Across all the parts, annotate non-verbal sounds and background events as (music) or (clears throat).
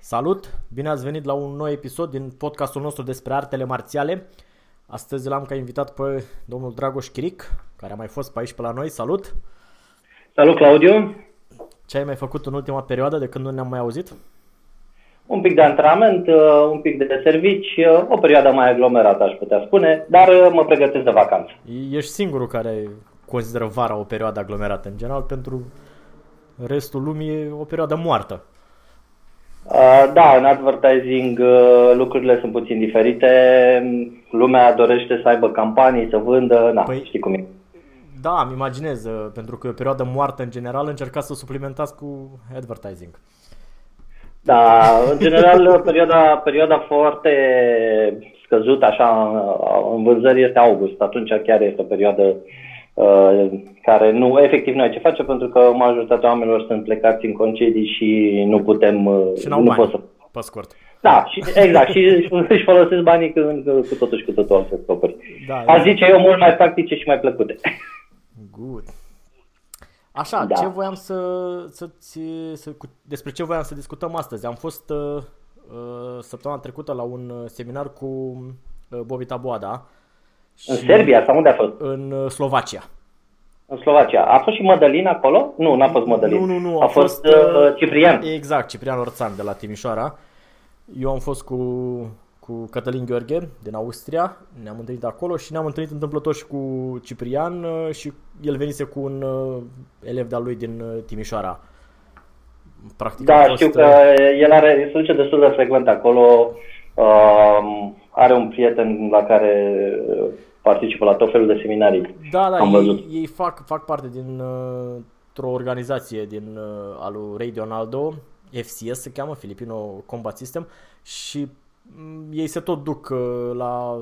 Salut! Bine ați venit la un nou episod din podcastul nostru despre artele marțiale. Astăzi l-am ca invitat pe domnul Dragoș Chiric, care a mai fost pe aici pe la noi. Salut! Salut, Claudiu! Ce ai mai făcut în ultima perioadă de când nu ne-am mai auzit? Un pic de antrenament, uh, un pic de servici, uh, o perioadă mai aglomerată, aș putea spune, dar uh, mă pregătesc de vacanță. Ești singurul care consideră vara o perioadă aglomerată. În general, pentru restul lumii e o perioadă moartă. Da, în advertising lucrurile sunt puțin diferite. Lumea dorește să aibă campanii, să vândă, na, păi, știi cum e. Da, îmi imaginez, pentru că e o perioadă moartă în general, încercați să o suplimentați cu advertising. Da, în general, perioada, perioada foarte scăzută așa în vânzări este august. Atunci chiar este o perioadă uh, care nu, efectiv nu ai ce face pentru că majoritatea oamenilor sunt plecați în concedii și nu putem... Uh, și n-au nu bani, pot să... pe scurt. Da, și, exact, și își folosesc banii cu, cu totul și cu totul alte scopuri. Da, Aș zice eu mult mai practice și mai plăcute. Good. Așa, da. ce voiam să, să, să, despre ce voiam să discutăm astăzi? Am fost uh, uh, săptămâna trecută la un uh, seminar cu uh, Bobby Taboada. În Serbia sau unde a fost? În uh, Slovacia. În Slovacia. A fost și Mădălin acolo? Nu, n-a fost Mădălin. Nu, nu, nu. A, a fost, fost uh, Ciprian. Exact, Ciprian Orțan de la Timișoara. Eu am fost cu cu Cătălin Gheorghe din Austria, ne-am întâlnit acolo și ne-am întâlnit întâmplător și cu Ciprian uh, și el venise cu un uh, elev de-al lui din uh, Timișoara. Practic da, fost... știu că el are, se duce destul de frecvent acolo, uh, are un prieten la care participă la tot felul de seminarii. Da, da, Am văzut. ei, ei fac, fac parte din uh, o organizație din uh, al lui Ray Donaldo, FCS se cheamă, Filipino Combat System și Mm, ei se tot duc uh, la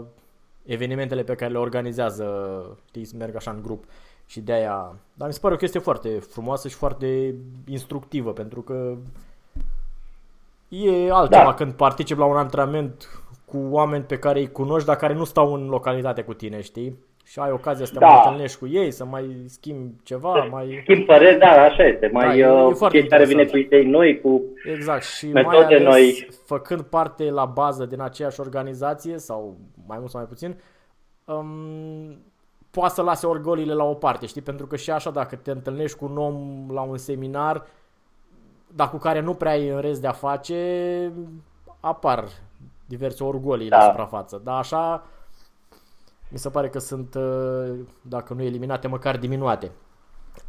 evenimentele pe care le organizează, știi, merg așa în grup și de aia, dar mi se pare o chestie foarte frumoasă și foarte instructivă pentru că e altceva da. când participi la un antrenament cu oameni pe care îi cunoști, dar care nu stau în localitate cu tine, știi? și ai ocazia să te da. mai întâlnești cu ei, să mai schimbi ceva, mai... Schimb păreri, da, așa este. Mai da, e, e fiecare vine cu idei noi, cu exact. și metode mai ales, noi. făcând parte la bază din aceeași organizație, sau mai mult sau mai puțin, um, poate să lase orgolile la o parte, știi? Pentru că și așa dacă te întâlnești cu un om la un seminar, dar cu care nu prea ai în rest de a face, apar diverse orgolii da. la suprafață. Dar așa mi se pare că sunt, uh, dacă nu eliminate, măcar diminuate.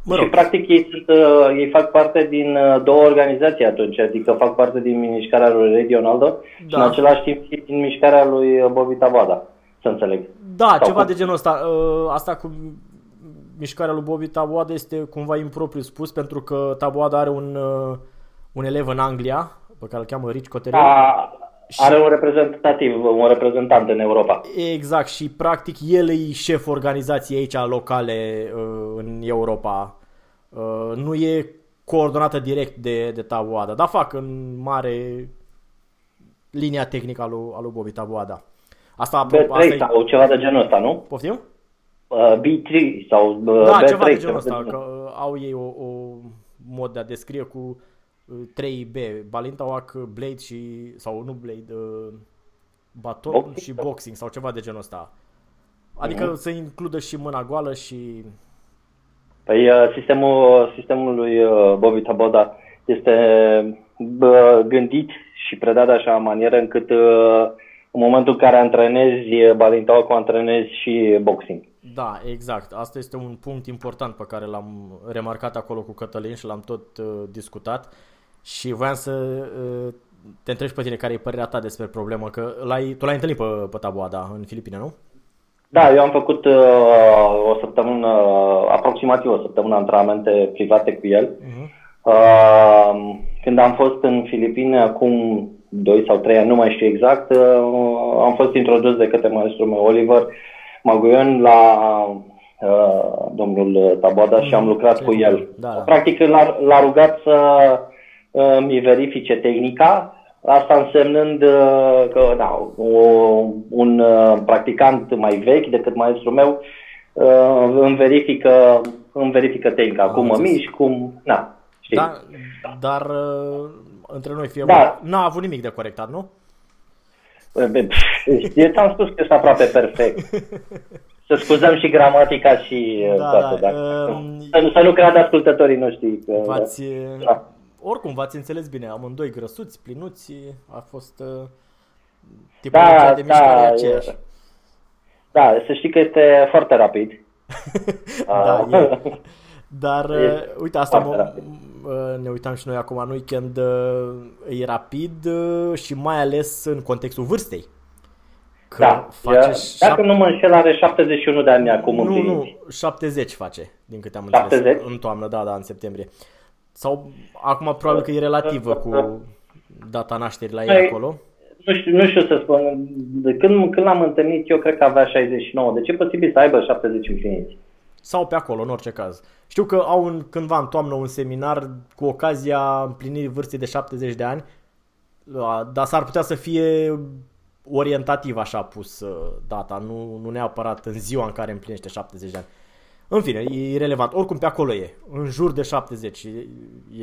Mă rog. Și practic ei, sunt, uh, ei fac parte din uh, două organizații atunci, adică fac parte din mișcarea lui Ray Ronaldo da. și în același timp și din mișcarea lui Bobby Tabada, să înțeleg. Da, Sau ceva cum? de genul ăsta. Asta cu mișcarea lui Bobby Taboada este cumva impropriu spus pentru că Taboada are un, un elev în Anglia pe care îl cheamă Rich Cotterill. Da, are un reprezentativ, un reprezentant în Europa. Exact și practic el e șef organizației aici locale uh, în Europa. Uh, nu e coordonată direct de, de Tabuada, dar fac în mare linia tehnică a lui, a lui Bobby Tabuada. Asta, B3 asta e... sau ceva de genul ăsta, nu? Poftim? Uh, B3 sau uh, da, B3. ceva de genul ăsta, că uh, au ei o, o mod de a descrie cu 3B, Balintawak, Blade și, sau nu Blade, uh, baton boxing, și boxing sau ceva de genul ăsta. Adică uh-huh. să includă și mâna goală și Păi sistemul, sistemul lui Bobby Taboda este gândit și predat așa în manieră încât în momentul în care antrenezi balintau cu antrenezi și boxing. Da, exact. Asta este un punct important pe care l-am remarcat acolo cu Cătălin și l-am tot uh, discutat și voiam să uh, te întrebi pe tine care e părerea ta despre problemă, că l-ai, tu l-ai întâlnit pe, pe Taboada în Filipine, nu? Da, eu am făcut uh, o săptămână, aproximativ o săptămână antrenamente private cu el. Uh-huh. Uh, când am fost în Filipine acum 2 sau 3 ani, nu mai știu exact, uh, am fost introdus de către maestrul meu Oliver Maguion la uh, domnul Taboada mm, și am mm, lucrat cu el. Da, da. Practic l-a, l-a rugat să uh, mi verifice tehnica, asta însemnând uh, că da, o, un uh, practicant mai vechi decât maestrul meu uh, îmi verifică, îmi verifică tehnica, cum mă mișc, cum... Na, știi? Da, dar uh, între noi fie da. n-a avut nimic de corectat, nu? Eu ți-am spus că este aproape perfect. Să scuzăm și gramatica și da, toate. Da, dacă, um, să, să nu creadă ascultătorii noștri. Că, v-ați, da. Oricum, v-ați înțeles bine. Amândoi grăsuți, plinuți. A fost uh, tipul da, de mișcare da, aceeași. Da, să știi că este foarte rapid. (laughs) da, e. Dar, e uh, uite, asta mă, ne uitam și noi acum în weekend, uh, e rapid uh, și mai ales în contextul vârstei. Că da, face dacă șap... nu mă înșel are 71 de ani acum Nu, nu, 70 face, din câte am înțeles, 70? în toamnă, da, da, în septembrie. Sau acum probabil că e relativă cu data nașterii la ei păi, acolo. Nu știu, nu știu să spun, de când, când l-am întâlnit eu cred că avea 69, deci e posibil să aibă 70 împliniți sau pe acolo, în orice caz. Știu că au în, cândva în toamnă un seminar cu ocazia împlinirii vârstei de 70 de ani, dar s-ar putea să fie orientativ așa pus uh, data, nu, nu neapărat în ziua în care împlinește 70 de ani. În fine, e relevant. Oricum pe acolo e, în jur de 70. E,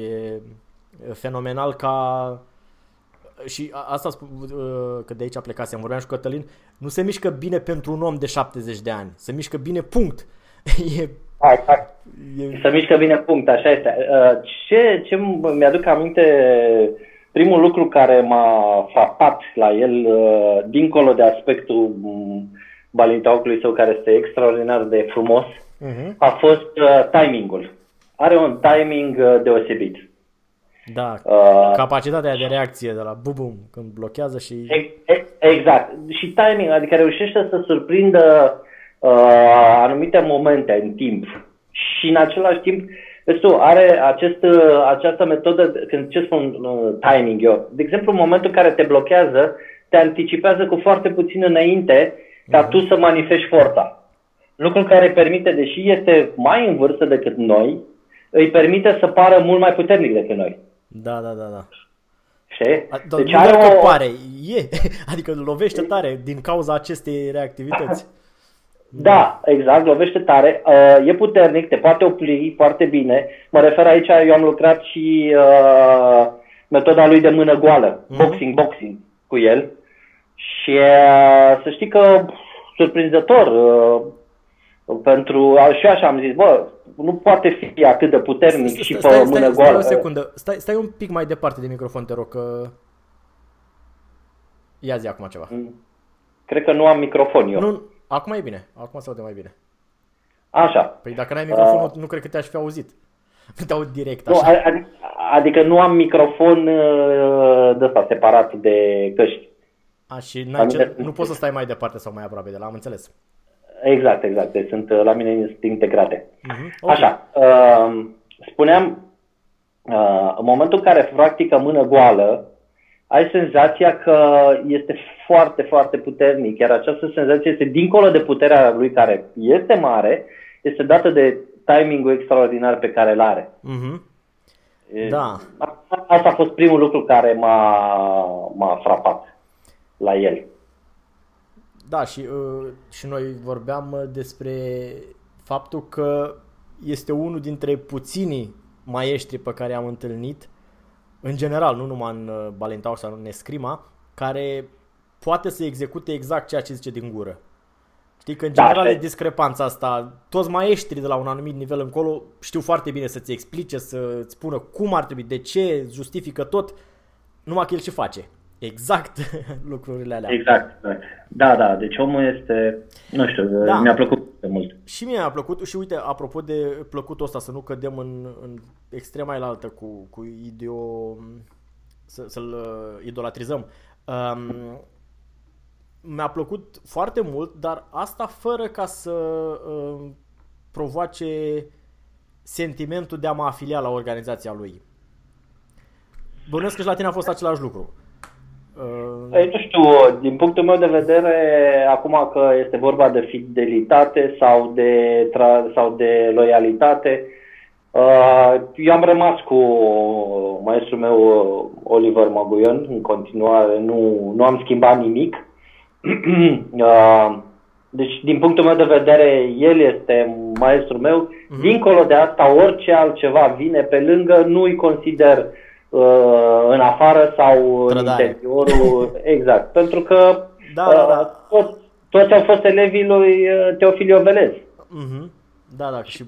e fenomenal ca... Și asta spun, uh, că de aici plecasem, vorbeam și cu Cătălin, nu se mișcă bine pentru un om de 70 de ani, se mișcă bine punct. (laughs) e... Da, exact. E... Să mișcă bine punct, așa este. Uh, ce, ce mi-aduc aminte, primul lucru care m-a frapat la el, uh, dincolo de aspectul mm, balintaucului său, care este extraordinar de frumos, uh-huh. a fost uh, timingul. Are un timing deosebit. Da, uh, capacitatea de reacție de la bubum când blochează și... Exact. Și timing, adică reușește să surprindă uh, anumite momente în timp și în același timp tu, are acest, uh, această metodă, când ce spun uh, timing eu, de exemplu în momentul în care te blochează, te anticipează cu foarte puțin înainte ca uh-huh. tu să manifesti forța. Lucru care permite, deși este mai în vârstă decât noi, îi permite să pară mult mai puternic decât noi. Da, da, da, da. Știi? Deci nu are o... pare, e, (laughs) adică lovește tare din cauza acestei reactivități. Da, exact, lovește tare, uh, e puternic, te poate opri foarte bine. Mă refer aici, eu am lucrat și uh, metoda lui de mână goală, mm-hmm. boxing, boxing cu el. Și uh, să știi că surprinzător, uh, pentru, și așa am zis, bă, nu poate fi atât de puternic stai, și pe stai, mână stai, goală. Stai o secundă, stai, stai un pic mai departe de microfon, te rog, că... Ia zi acum ceva. Mm. Cred că nu am microfon eu. Nu, Acum e bine, acum se aude mai bine. Așa. Păi dacă n-ai microfonul, uh, nu cred că te-aș fi auzit. (laughs) Te aud direct așa. Nu, adică, adică nu am microfon uh, de ăsta separat de căști. A, și n-ai ce, nu poți să stai mai departe sau mai aproape de la, am înțeles. Exact, exact. Deci sunt uh, la mine integrate. Uh-huh. Okay. Așa. Uh, spuneam, uh, în momentul în care practică mână goală, ai senzația că este foarte, foarte puternic, iar această senzație este dincolo de puterea lui care este mare, este dată de timingul extraordinar pe care îl are. Mm-hmm. Da. Asta a fost primul lucru care m-a, m-a frapat la el. Da, și, uh, și noi vorbeam despre faptul că este unul dintre puținii maestri pe care am întâlnit în general, nu numai în uh, Balintau sau în Escrima, care poate să execute exact ceea ce zice din gură. Știi că în da, general da, e discrepanța asta. Toți maestrii de la un anumit nivel încolo știu foarte bine să-ți explice, să-ți spună cum ar trebui, de ce, justifică tot, numai că el ce face. Exact (laughs) lucrurile alea. Exact, exact. Da, da, deci omul este, nu știu, da. mi-a plăcut de mult. Și mie mi-a plăcut și uite, apropo de plăcutul ăsta, să nu cădem în, în extrema elaltă cu, cu ideo, să, să-l uh, idolatrizăm. Um, mi-a plăcut foarte mult, dar asta fără ca să uh, provoace sentimentul de a mă afilia la organizația lui. Bănuiesc că și la tine a fost același lucru. Uh... Ei, nu știu, din punctul meu de vedere, acum că este vorba de fidelitate sau de, tra- sau de loialitate, uh, eu am rămas cu maestrul meu Oliver Maguion în continuare, nu, nu am schimbat nimic. (clears throat) Uh, deci, din punctul meu de vedere, el este maestrul meu. Uh-huh. Dincolo de asta, orice altceva vine pe lângă, nu-i consider uh, în afară sau Trădare. în interiorul. (laughs) Exact. Pentru că da, uh, da, da. Toți, toți au fost elevii lui uh, Teofil Iovelez. Uh-huh. Da, da, și, și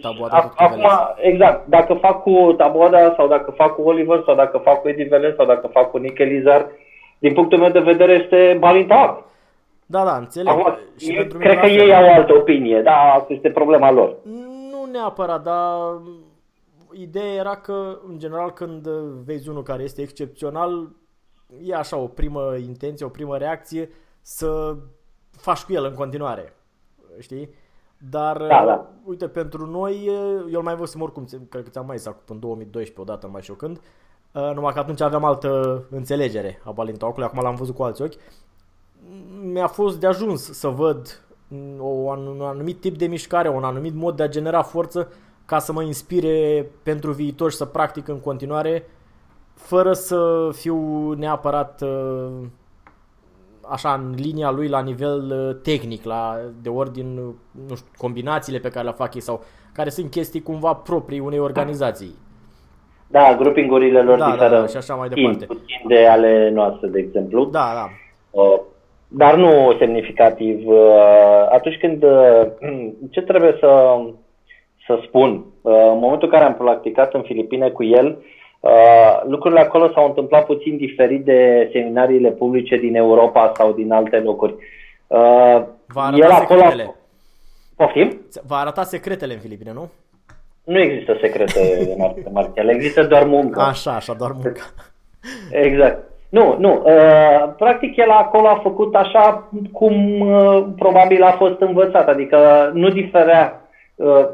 Taboada Acum, exact, dacă fac cu Taboada sau dacă fac cu Oliver sau dacă fac cu Eddie Velez sau dacă fac cu Nick Elizar, din punctul meu de vedere este balintac. Da, da, înțeleg. Acum, și pentru cred că ei au altă opinie, da, asta este problema lor. Nu neapărat, dar ideea era că, în general, când vezi unul care este excepțional, e așa o primă intenție, o primă reacție să faci cu el în continuare. Știi? Dar, da, da. uite, pentru noi, eu îl mai văzusem oricum, cred că ți-am mai zis în 2012 odată, nu mai știu când, uh, numai că atunci aveam altă înțelegere a Balintocului, acum l-am văzut cu alți ochi. Mi-a fost de ajuns să văd o, un anumit tip de mișcare, un anumit mod de a genera forță ca să mă inspire pentru viitor și să practic în continuare, fără să fiu neapărat uh, așa în linia lui la nivel uh, tehnic, la, de ordin, nu știu, combinațiile pe care le fac ei sau care sunt chestii cumva proprii unei organizații. Da, grupingurile lor da, diferă da, da, și așa mai departe. puțin de ale noastre, de exemplu. Da, da. Uh, dar nu semnificativ. Uh, atunci când, uh, (clears throat) ce trebuie să, să spun, uh, în momentul în care am practicat în Filipine cu el, uh, Uh, lucrurile acolo s-au întâmplat puțin diferit de seminariile publice din Europa sau din alte locuri. Uh, Va arăta el acolo... secretele. Poftim? Va arăta secretele în Filipine, nu? Nu există secrete în arte marțiale, există doar muncă. Așa, așa, doar muncă. Exact. Nu, nu. Uh, practic el acolo a făcut așa cum uh, probabil a fost învățat, adică nu diferea Uh,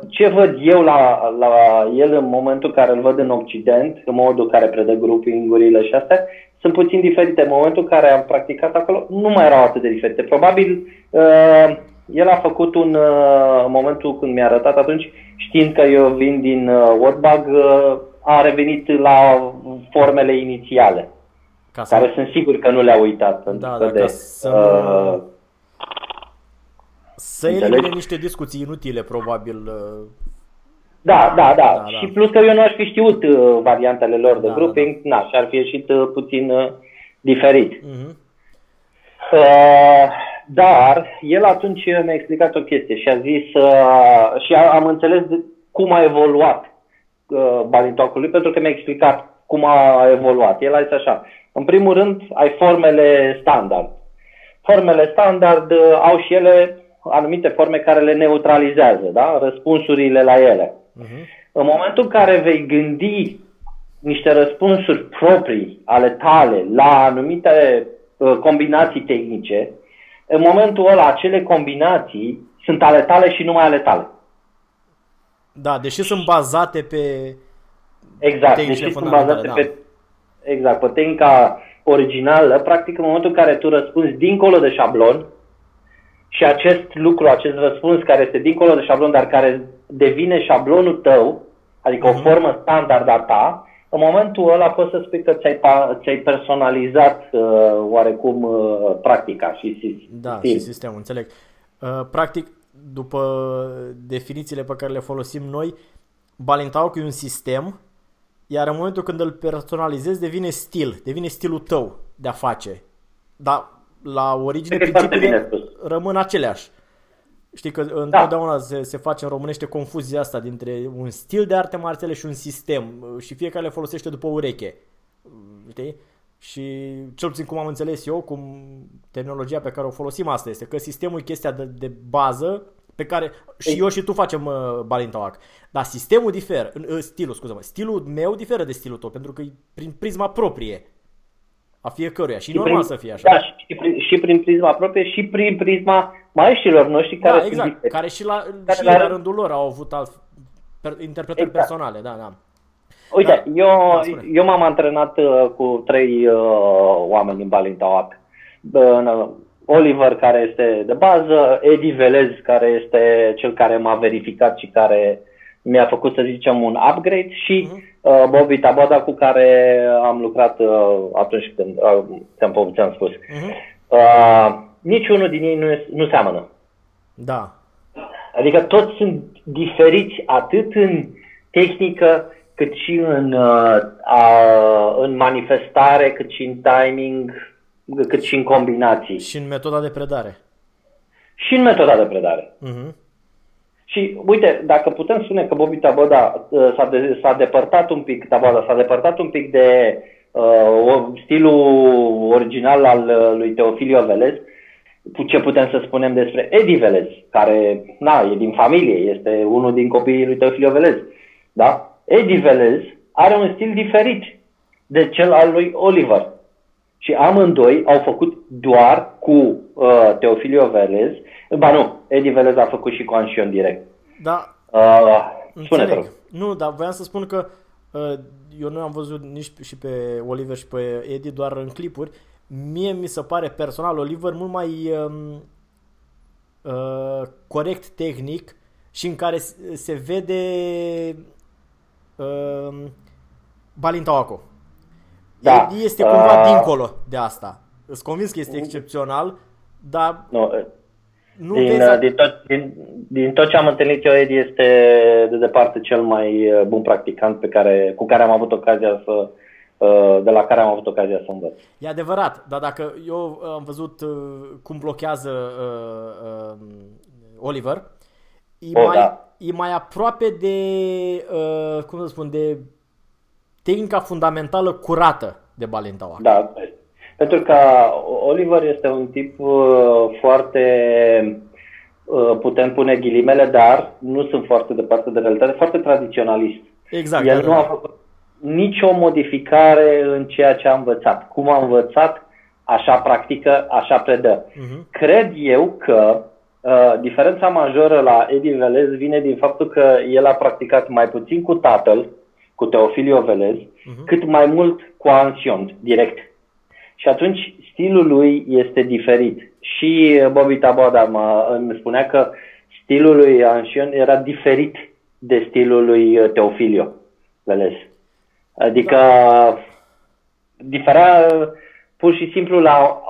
ce văd eu la, la el în momentul în care îl văd în Occident, în modul în care predă grupingurile și astea, sunt puțin diferite. În momentul în care am practicat acolo, nu mai erau atât de diferite. Probabil uh, el a făcut un, uh, în momentul când mi-a arătat atunci, știind că eu vin din uh, Wordbag, uh, a revenit la formele inițiale, ca să... care sunt sigur că nu le-a uitat. Da, da, de, ca să... Uh, să elimine niște discuții inutile, probabil. Uh, da, da, da, da. Și da. plus că eu nu aș fi știut uh, variantele lor de da, grouping, da, da. na, și ar fi ieșit uh, puțin uh, diferit. Uh-huh. Uh, dar el atunci mi-a explicat o chestie și a zis uh, și am înțeles de cum a evoluat uh, balintocului pentru că mi-a explicat cum a evoluat. El a zis așa, în primul rând ai formele standard. Formele standard uh, au și ele anumite forme care le neutralizează, da? răspunsurile la ele. Uh-huh. În momentul în care vei gândi niște răspunsuri proprii ale tale la anumite uh, combinații tehnice, în momentul ăla acele combinații sunt ale tale și numai ale tale. Da, deși sunt bazate pe Exact, deși sunt bazate da. pe exact, pe tehnica originală, practic în momentul în care tu răspunzi dincolo de șablon, și acest lucru, acest răspuns care este dincolo de șablon, dar care devine șablonul tău, adică uh-huh. o mhm. formă standard a ta, în momentul ăla poți să spui că ți-ai, ți-ai personalizat uh, oarecum uh, practica și sistemul. Da, și sistemul, înțeleg. Uh, practic, după definițiile pe care le folosim noi, Balintau e un sistem, iar în momentul când îl personalizezi devine stil, devine stilul tău de a face. Dar la origine principiile rămân aceleași. Știi că da. întotdeauna se, se face în românește confuzia asta dintre un stil de arte marțiale și un sistem și fiecare le folosește după ureche. Știi? Și cel puțin cum am înțeles eu, cum terminologia pe care o folosim asta este că sistemul e chestia de, de bază pe care și Ei. eu și tu facem uh, Balintawak. Dar sistemul diferă, uh, stilul, scuză-mă, stilul meu diferă de stilul tău, pentru că e prin prisma proprie a fiecăruia și, și normal prin, să fie așa. Da, și prin, și prin prisma proprie și prin prisma maestrilor noștri care da, exact, sunt care și la, care și la rândul lor au avut alt, per, interpretări exact. personale, da, da. Uite, da, eu, da, eu m-am antrenat uh, cu trei uh, oameni în Balintawak. Uh, Oliver, care este de bază, Eddie Velez, care este cel care m-a verificat și care mi-a făcut, să zicem, un upgrade și uh-huh. uh, Bobby Taboda, cu care am lucrat uh, atunci când uh, ți-am, ți-am spus. Uh-huh. Uh, niciunul din ei nu, nu seamănă. Da. Adică toți sunt diferiți atât în tehnică, cât și în, uh, uh, în manifestare, cât și în timing, cât și în combinații. Și în metoda de predare. Și în metoda de predare. Uh-huh. Și uite, dacă putem spune că Bobby Taboda uh, s-a, de, s-a depărtat un pic, Taboda s-a depărtat un pic de uh, stilul original al uh, lui Teofilio Velez, ce putem să spunem despre Eddie Velez, care, na, e din familie, este unul din copiii lui Teofilio Velez, da? Eddie Velez are un stil diferit de cel al lui Oliver. Și amândoi au făcut doar cu uh, Teofilio Velez. Ba nu, Eddie Velez a făcut și cu Anșion direct. Da. Uh, spune Nu, dar voiam să spun că uh, eu nu am văzut nici și pe Oliver și pe Eddie doar în clipuri. Mie mi se pare personal Oliver mult mai um, uh, corect tehnic și în care se vede uh, Balintauaco. Da. Este cumva uh, dincolo de asta. Îți convins că este excepțional, dar nu, nu din, vezi... Uh, din, tot, din, din tot ce am întâlnit eu, Edi este de departe cel mai uh, bun practicant pe care, cu care am avut ocazia să, uh, de la care am avut ocazia să învăț. E adevărat, dar dacă eu am văzut cum blochează uh, uh, Oliver, e, oh, mai, da. e mai aproape de, uh, cum să spun, de tehnica fundamentală curată de Balintawak. Da, pentru că Oliver este un tip uh, foarte, uh, putem pune ghilimele, dar nu sunt foarte departe de realitate, foarte tradiționalist. Exact. El nu a făcut nicio modificare în ceea ce a învățat. Cum a învățat, așa practică, așa predă. Uh-huh. Cred eu că uh, diferența majoră la Eddie Velez vine din faptul că el a practicat mai puțin cu tatăl, cu Teofilio Velez, uh-huh. cât mai mult cu Ansion, direct. Și atunci stilul lui este diferit. Și Bobby Taboda mă, îmi spunea că stilul lui Ansion era diferit de stilul lui Teofilio Velez. Adică da. diferea pur și simplu la,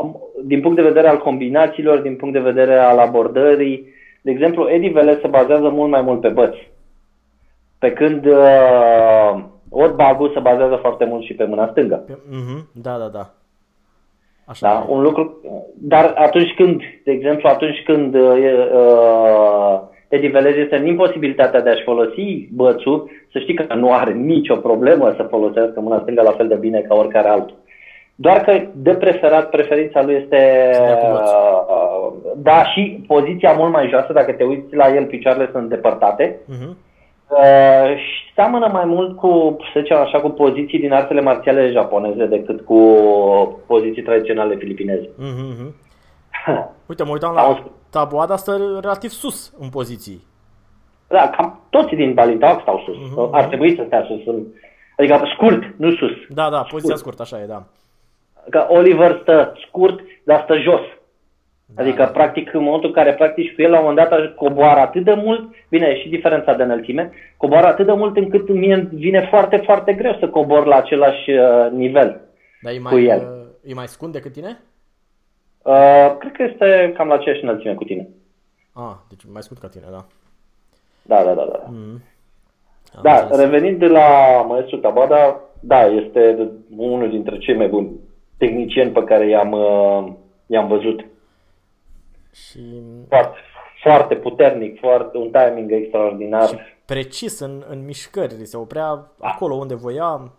din punct de vedere al combinațiilor, din punct de vedere al abordării. De exemplu, Eddie Velez se bazează mult mai mult pe băți. Pe când uh, Otbagu se bazează foarte mult și pe mâna stângă. Pe, uh-huh, da, da, da. Așa da? Un lucru, dar atunci când, de exemplu, atunci când uh, uh Eddie Velez este în imposibilitatea de a-și folosi bățul, să știi că nu are nicio problemă să folosească mâna stângă la fel de bine ca oricare altul. Doar că de preferat, preferința lui este, uh, da, și poziția mult mai joasă, dacă te uiți la el, picioarele sunt depărtate. Uh-huh. Uh, și seamănă mai mult cu, să zicem așa, cu poziții din artele marțiale japoneze decât cu poziții tradiționale filipineze. Mm-hmm. (laughs) Uite, mă uitam la tabuada asta relativ sus în poziții. Da, cam toți din Balintawak stau sus. Mm-hmm. Ar trebui să stea sus. Adică scurt, nu sus. Da, da, poziția scurt, scurt așa e, da. Că Oliver stă scurt, dar stă jos. Da. Adică, practic, în momentul în care practici cu el, la un moment dat coboară atât de mult, bine, și diferența de înălțime, coboară atât de mult încât mie vine foarte, foarte greu să cobor la același uh, nivel Dar e mai, cu el. Uh, e mai scund decât tine? Uh, cred că este cam la aceeași înălțime cu tine. Ah, deci mai scund ca tine, da. Da, da, da, da. Mm. da, zis. revenind de la maestru Tabada, da, este unul dintre cei mai buni tehnicieni pe care i-am, uh, i-am văzut și... Foarte, foarte puternic, foarte, un timing extraordinar. Și precis în, în mișcări, se oprea acolo unde voia.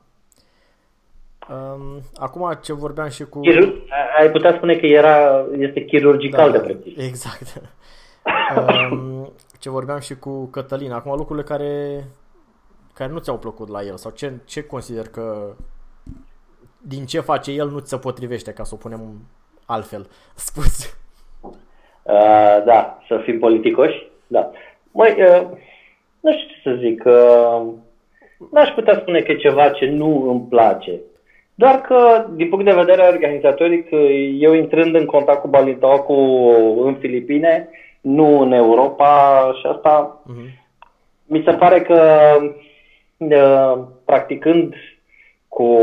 Um, acum ce vorbeam și cu... Chirurg, ai putea spune că era, este chirurgical da, de precis. Exact. (laughs) um, ce vorbeam și cu Cătălin. Acum lucrurile care, care nu ți-au plăcut la el sau ce, ce consider că din ce face el nu ți se potrivește, ca să o punem altfel spus. Uh, da, să fim politicoși, da. Măi, uh, nu știu ce să zic, uh, n-aș putea spune că e ceva ce nu îmi place. Doar că, din punct de vedere organizatoric, eu intrând în contact cu Balintau în Filipine, nu în Europa și asta uh-huh. mi se pare că uh, practicând cu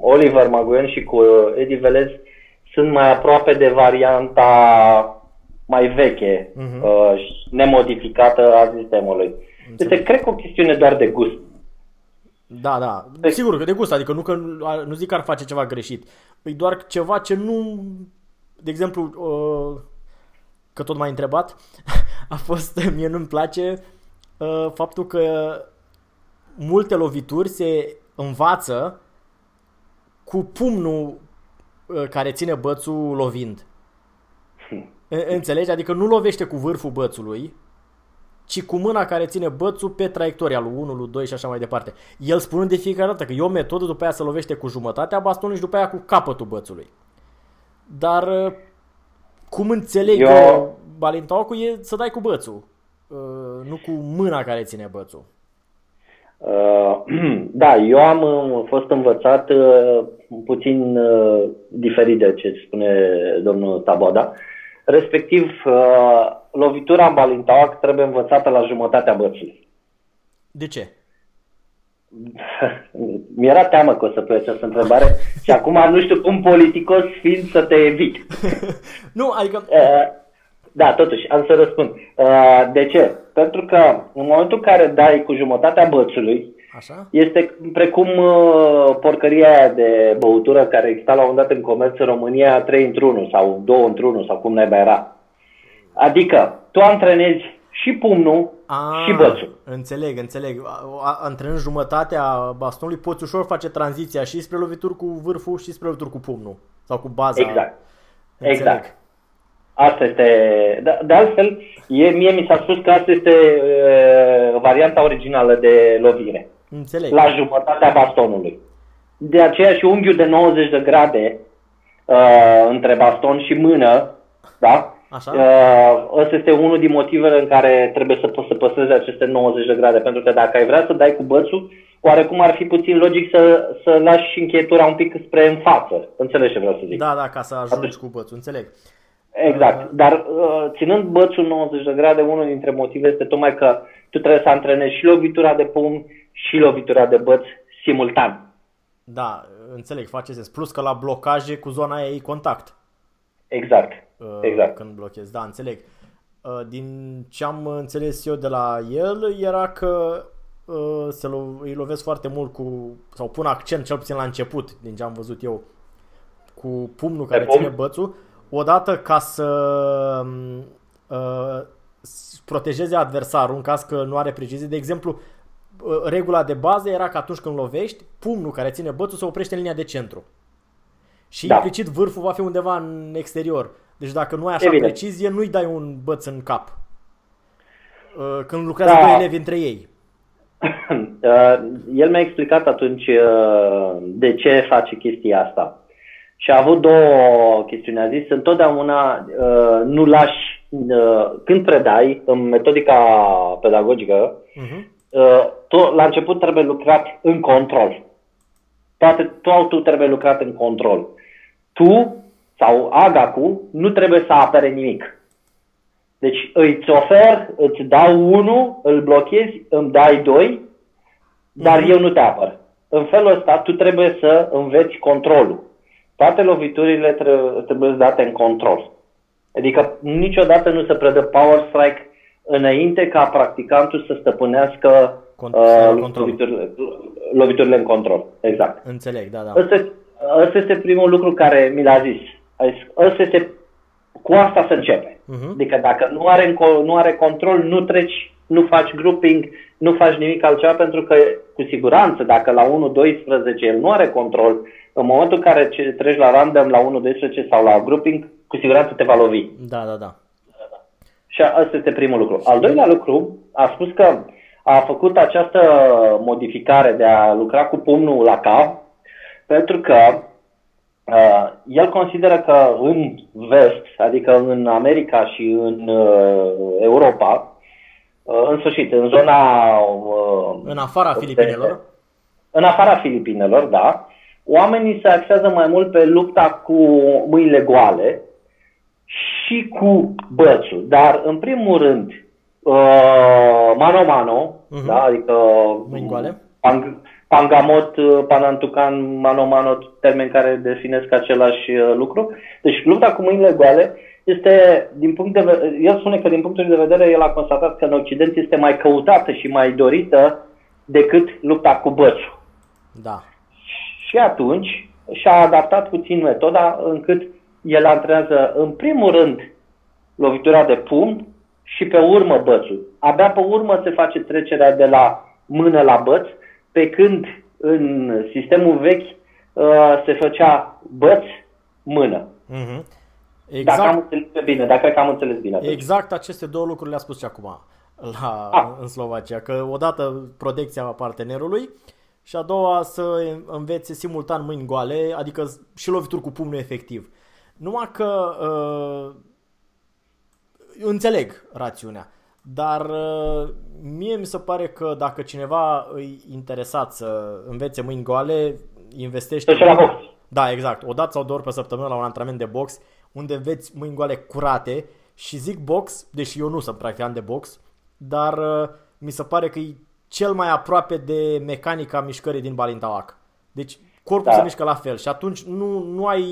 Oliver Maguian și cu Eddie Velez sunt mai aproape de varianta mai veche, uh-huh. uh, nemodificată a sistemului. Este, cred că o chestiune doar de gust. Da, da. Deci... Sigur că de gust, adică nu, că, nu zic că ar face ceva greșit. E doar ceva ce nu... De exemplu, uh, că tot m-ai întrebat, (laughs) a fost, mie nu-mi place uh, faptul că multe lovituri se învață cu pumnul uh, care ține bățul lovind. Hmm. Înțelegi? Adică nu lovește cu vârful bățului, ci cu mâna care ține bățul pe traiectoria lui 1, lui 2 și așa mai departe. El spunând de fiecare dată că e o metodă, după aia să lovește cu jumătatea bastonului și după aia cu capătul bățului. Dar uh, cum înțeleg Eu... că Balintaucu e să dai cu bățul, uh, nu cu mâna care ține bățul. Uh, (clears throat) da, eu am uh, fost învățat uh, puțin uh, diferit de ce spune domnul Taboda. Respectiv, uh, lovitura în Balintauac trebuie învățată la jumătatea bățului. De ce? (laughs) Mi-era teamă că o să pui această întrebare (laughs) și acum nu știu cum politicos fiind să te evit. (laughs) nu, adică... Uh, da, totuși, am să răspund. Uh, de ce? Pentru că în momentul în care dai cu jumătatea bățului, Așa? este precum uh, porcăria aia de băutură care exista la un dat în comerț în România 3 într-1 sau 2 într-1 sau cum naiba era. Adică, tu antrenezi și pumnul A, și bățul. Înțeleg, înțeleg. Antrenând jumătatea bastonului, poți ușor face tranziția și spre lovituri cu vârful și spre lovituri cu pumnul. Sau cu baza. Exact. Înțeleg. Exact. Asta este, de, de altfel, e, mie mi s-a spus că asta este uh, varianta originală de lovire. Înțeleg. La jumătatea bastonului. De aceea și unghiul de 90 de grade uh, între baston și mână, da? Așa? Uh, ăsta este unul din motivele în care trebuie să poți să păstrezi aceste 90 de grade, pentru că dacă ai vrea să dai cu bățul, oarecum ar fi puțin logic să, să lași încheietura un pic spre în față. Înțelegi ce vreau să zic? Da, da, ca să ajungi Atunci... cu bățul, înțeleg. Exact, uh... dar uh, ținând bățul 90 de grade, unul dintre motive este tocmai că tu trebuie să antrenezi și lovitura de pumn și lovitura de băț simultan. Da, înțeleg, face sens. Plus că la blocaje cu zona aia e contact. Exact, uh, exact. Când blochezi, da, înțeleg. Uh, din ce am înțeles eu de la el era că uh, se lo- îi lovesc foarte mult cu, sau pun accent cel puțin la început, din ce am văzut eu, cu pumnul care ține bățul, odată ca să uh, protejeze adversarul în caz că nu are precizie. De exemplu, uh, regula de bază era că atunci când lovești, pumnul care ține bățul se oprește în linia de centru. Și da. implicit vârful va fi undeva în exterior. Deci dacă nu ai așa Evident. precizie, nu-i dai un băț în cap. Uh, când lucrează da. doi elevi între ei. (coughs) Uh, el mi-a explicat atunci de ce face chestia asta. Și a avut două chestiuni. A zis, întotdeauna nu lași, când predai, în metodica pedagogică, uh-huh. tu, la început trebuie lucrat în control. Toate, totul trebuie lucrat în control. Tu sau agacu nu trebuie să apere nimic. Deci îți ofer, îți dau unul, îl blochezi, îmi dai doi, dar mm-hmm. eu nu te apăr. În felul ăsta tu trebuie să înveți controlul. Toate loviturile trebuie, trebuie date în control. Adică niciodată nu se predă power strike înainte ca practicantul să stăpânească Cont- uh, loviturile, loviturile în control. Exact. Înțeleg, da, da. Ăsta, ăsta este primul lucru care mi l-a zis. Ăsta este cu asta se începe. Uh-huh. Adică dacă nu are, nu are control, nu treci, nu faci grouping, nu faci nimic altceva, pentru că cu siguranță dacă la 1.12 el nu are control, în momentul în care treci la random la 1.12 sau la grouping, cu siguranță te va lovi. Da, da, da. Și asta este primul lucru. Al doilea lucru, a spus că a făcut această modificare de a lucra cu pumnul la cap, pentru că uh, el consideră că în vest, adică în America și în uh, Europa, uh, în sfârșit, în zona... Uh, în afara Filipinelor? În afara Filipinelor, da. Oamenii se axează mai mult pe lupta cu mâinile goale și cu bățul. Dar, în primul rând, uh, mano-mano, uh-huh. da? adică mâini goale. Pang, Pangamot, uh, Panantucan, Mano-Mano, termeni care definesc același uh, lucru. Deci lupta cu mâinile goale este, din punct de vedere, el spune că din punctul de vedere el a constatat că în Occident este mai căutată și mai dorită decât lupta cu bățul. Da. Și atunci și-a adaptat puțin metoda încât el antrenează în primul rând lovitura de pumn și pe urmă bățul. Abia pe urmă se face trecerea de la mână la băț pe când în sistemul vechi uh, se făcea băț, mână. Mm-hmm. Exact. Dacă am înțeles bine, dacă am înțeles bine. Atunci. Exact aceste două lucruri le-a spus și acum la, ah. în Slovacia, că odată protecția partenerului și a doua să învețe simultan mâini goale, adică și lovituri cu pumnul efectiv. Numai că uh, înțeleg rațiunea. Dar uh, mie mi se pare că dacă cineva îi interesat să învețe mâini goale, investește... la box. Da, exact. O dată sau două ori pe săptămână la un antrenament de box, unde înveți mâini goale curate și zic box, deși eu nu sunt practicant de box, dar uh, mi se pare că e cel mai aproape de mecanica mișcării din Balintawak. Deci corpul da. se mișcă la fel și atunci nu, nu ai,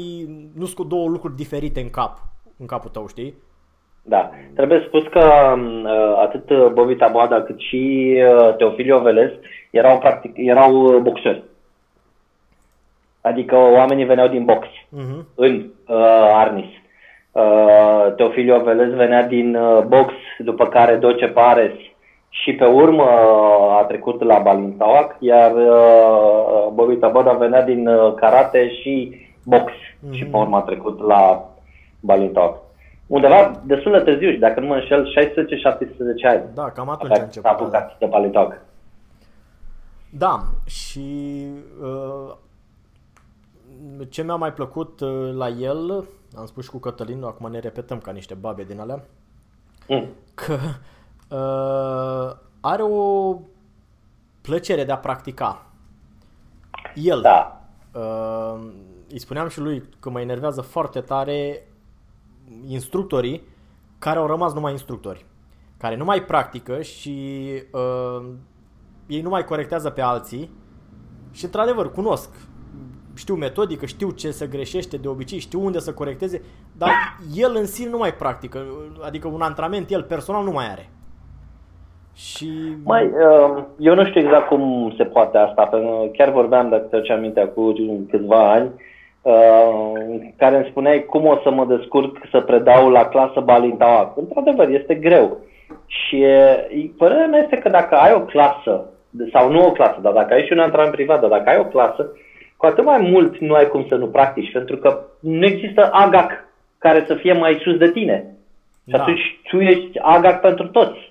nu sunt două lucruri diferite în cap, în capul tău, știi? Da. Trebuie spus că um, uh, atât Bobby Taboada cât și uh, Teofilio Veles erau, practic, erau boxeri. Adică oamenii veneau din box uh-huh. în uh, Arnis. Uh, Teofilio Veles venea din uh, box, după care Doce Pares și pe urmă uh, a trecut la Balintawak, iar uh, Bobby Taboada venea din uh, karate și box uh-huh. și pe urmă a trecut la Balintawak undeva destul de târziu și dacă nu mă înșel, 16-17 ani. Da, cam atunci a început. A apucat da. de paletalk. Da, și uh, ce mi-a mai plăcut uh, la el, am spus și cu Cătălin, acum ne repetăm ca niște babe din alea, mm. că uh, are o plăcere de a practica. El. Da. Uh, îi spuneam și lui că mă enervează foarte tare instructorii care au rămas numai instructori, care nu mai practică și uh, ei nu mai corectează pe alții și într-adevăr cunosc, știu metodică, știu ce se greșește de obicei, știu unde să corecteze, dar el în sine nu mai practică, adică un antrenament el personal nu mai are. Și... Mai, uh, eu nu știu exact cum se poate asta, pentru că chiar vorbeam, dacă te aminte, acum câțiva ani, Uh, care îmi spuneai cum o să mă descurc să predau la clasă Balintaua. Într-adevăr, este greu. Și părerea mea este că dacă ai o clasă, sau nu o clasă, dar dacă ai și un antrenament privat, dar dacă ai o clasă, cu atât mai mult nu ai cum să nu practici, pentru că nu există agac care să fie mai sus de tine. Și da. atunci tu ești agac pentru toți.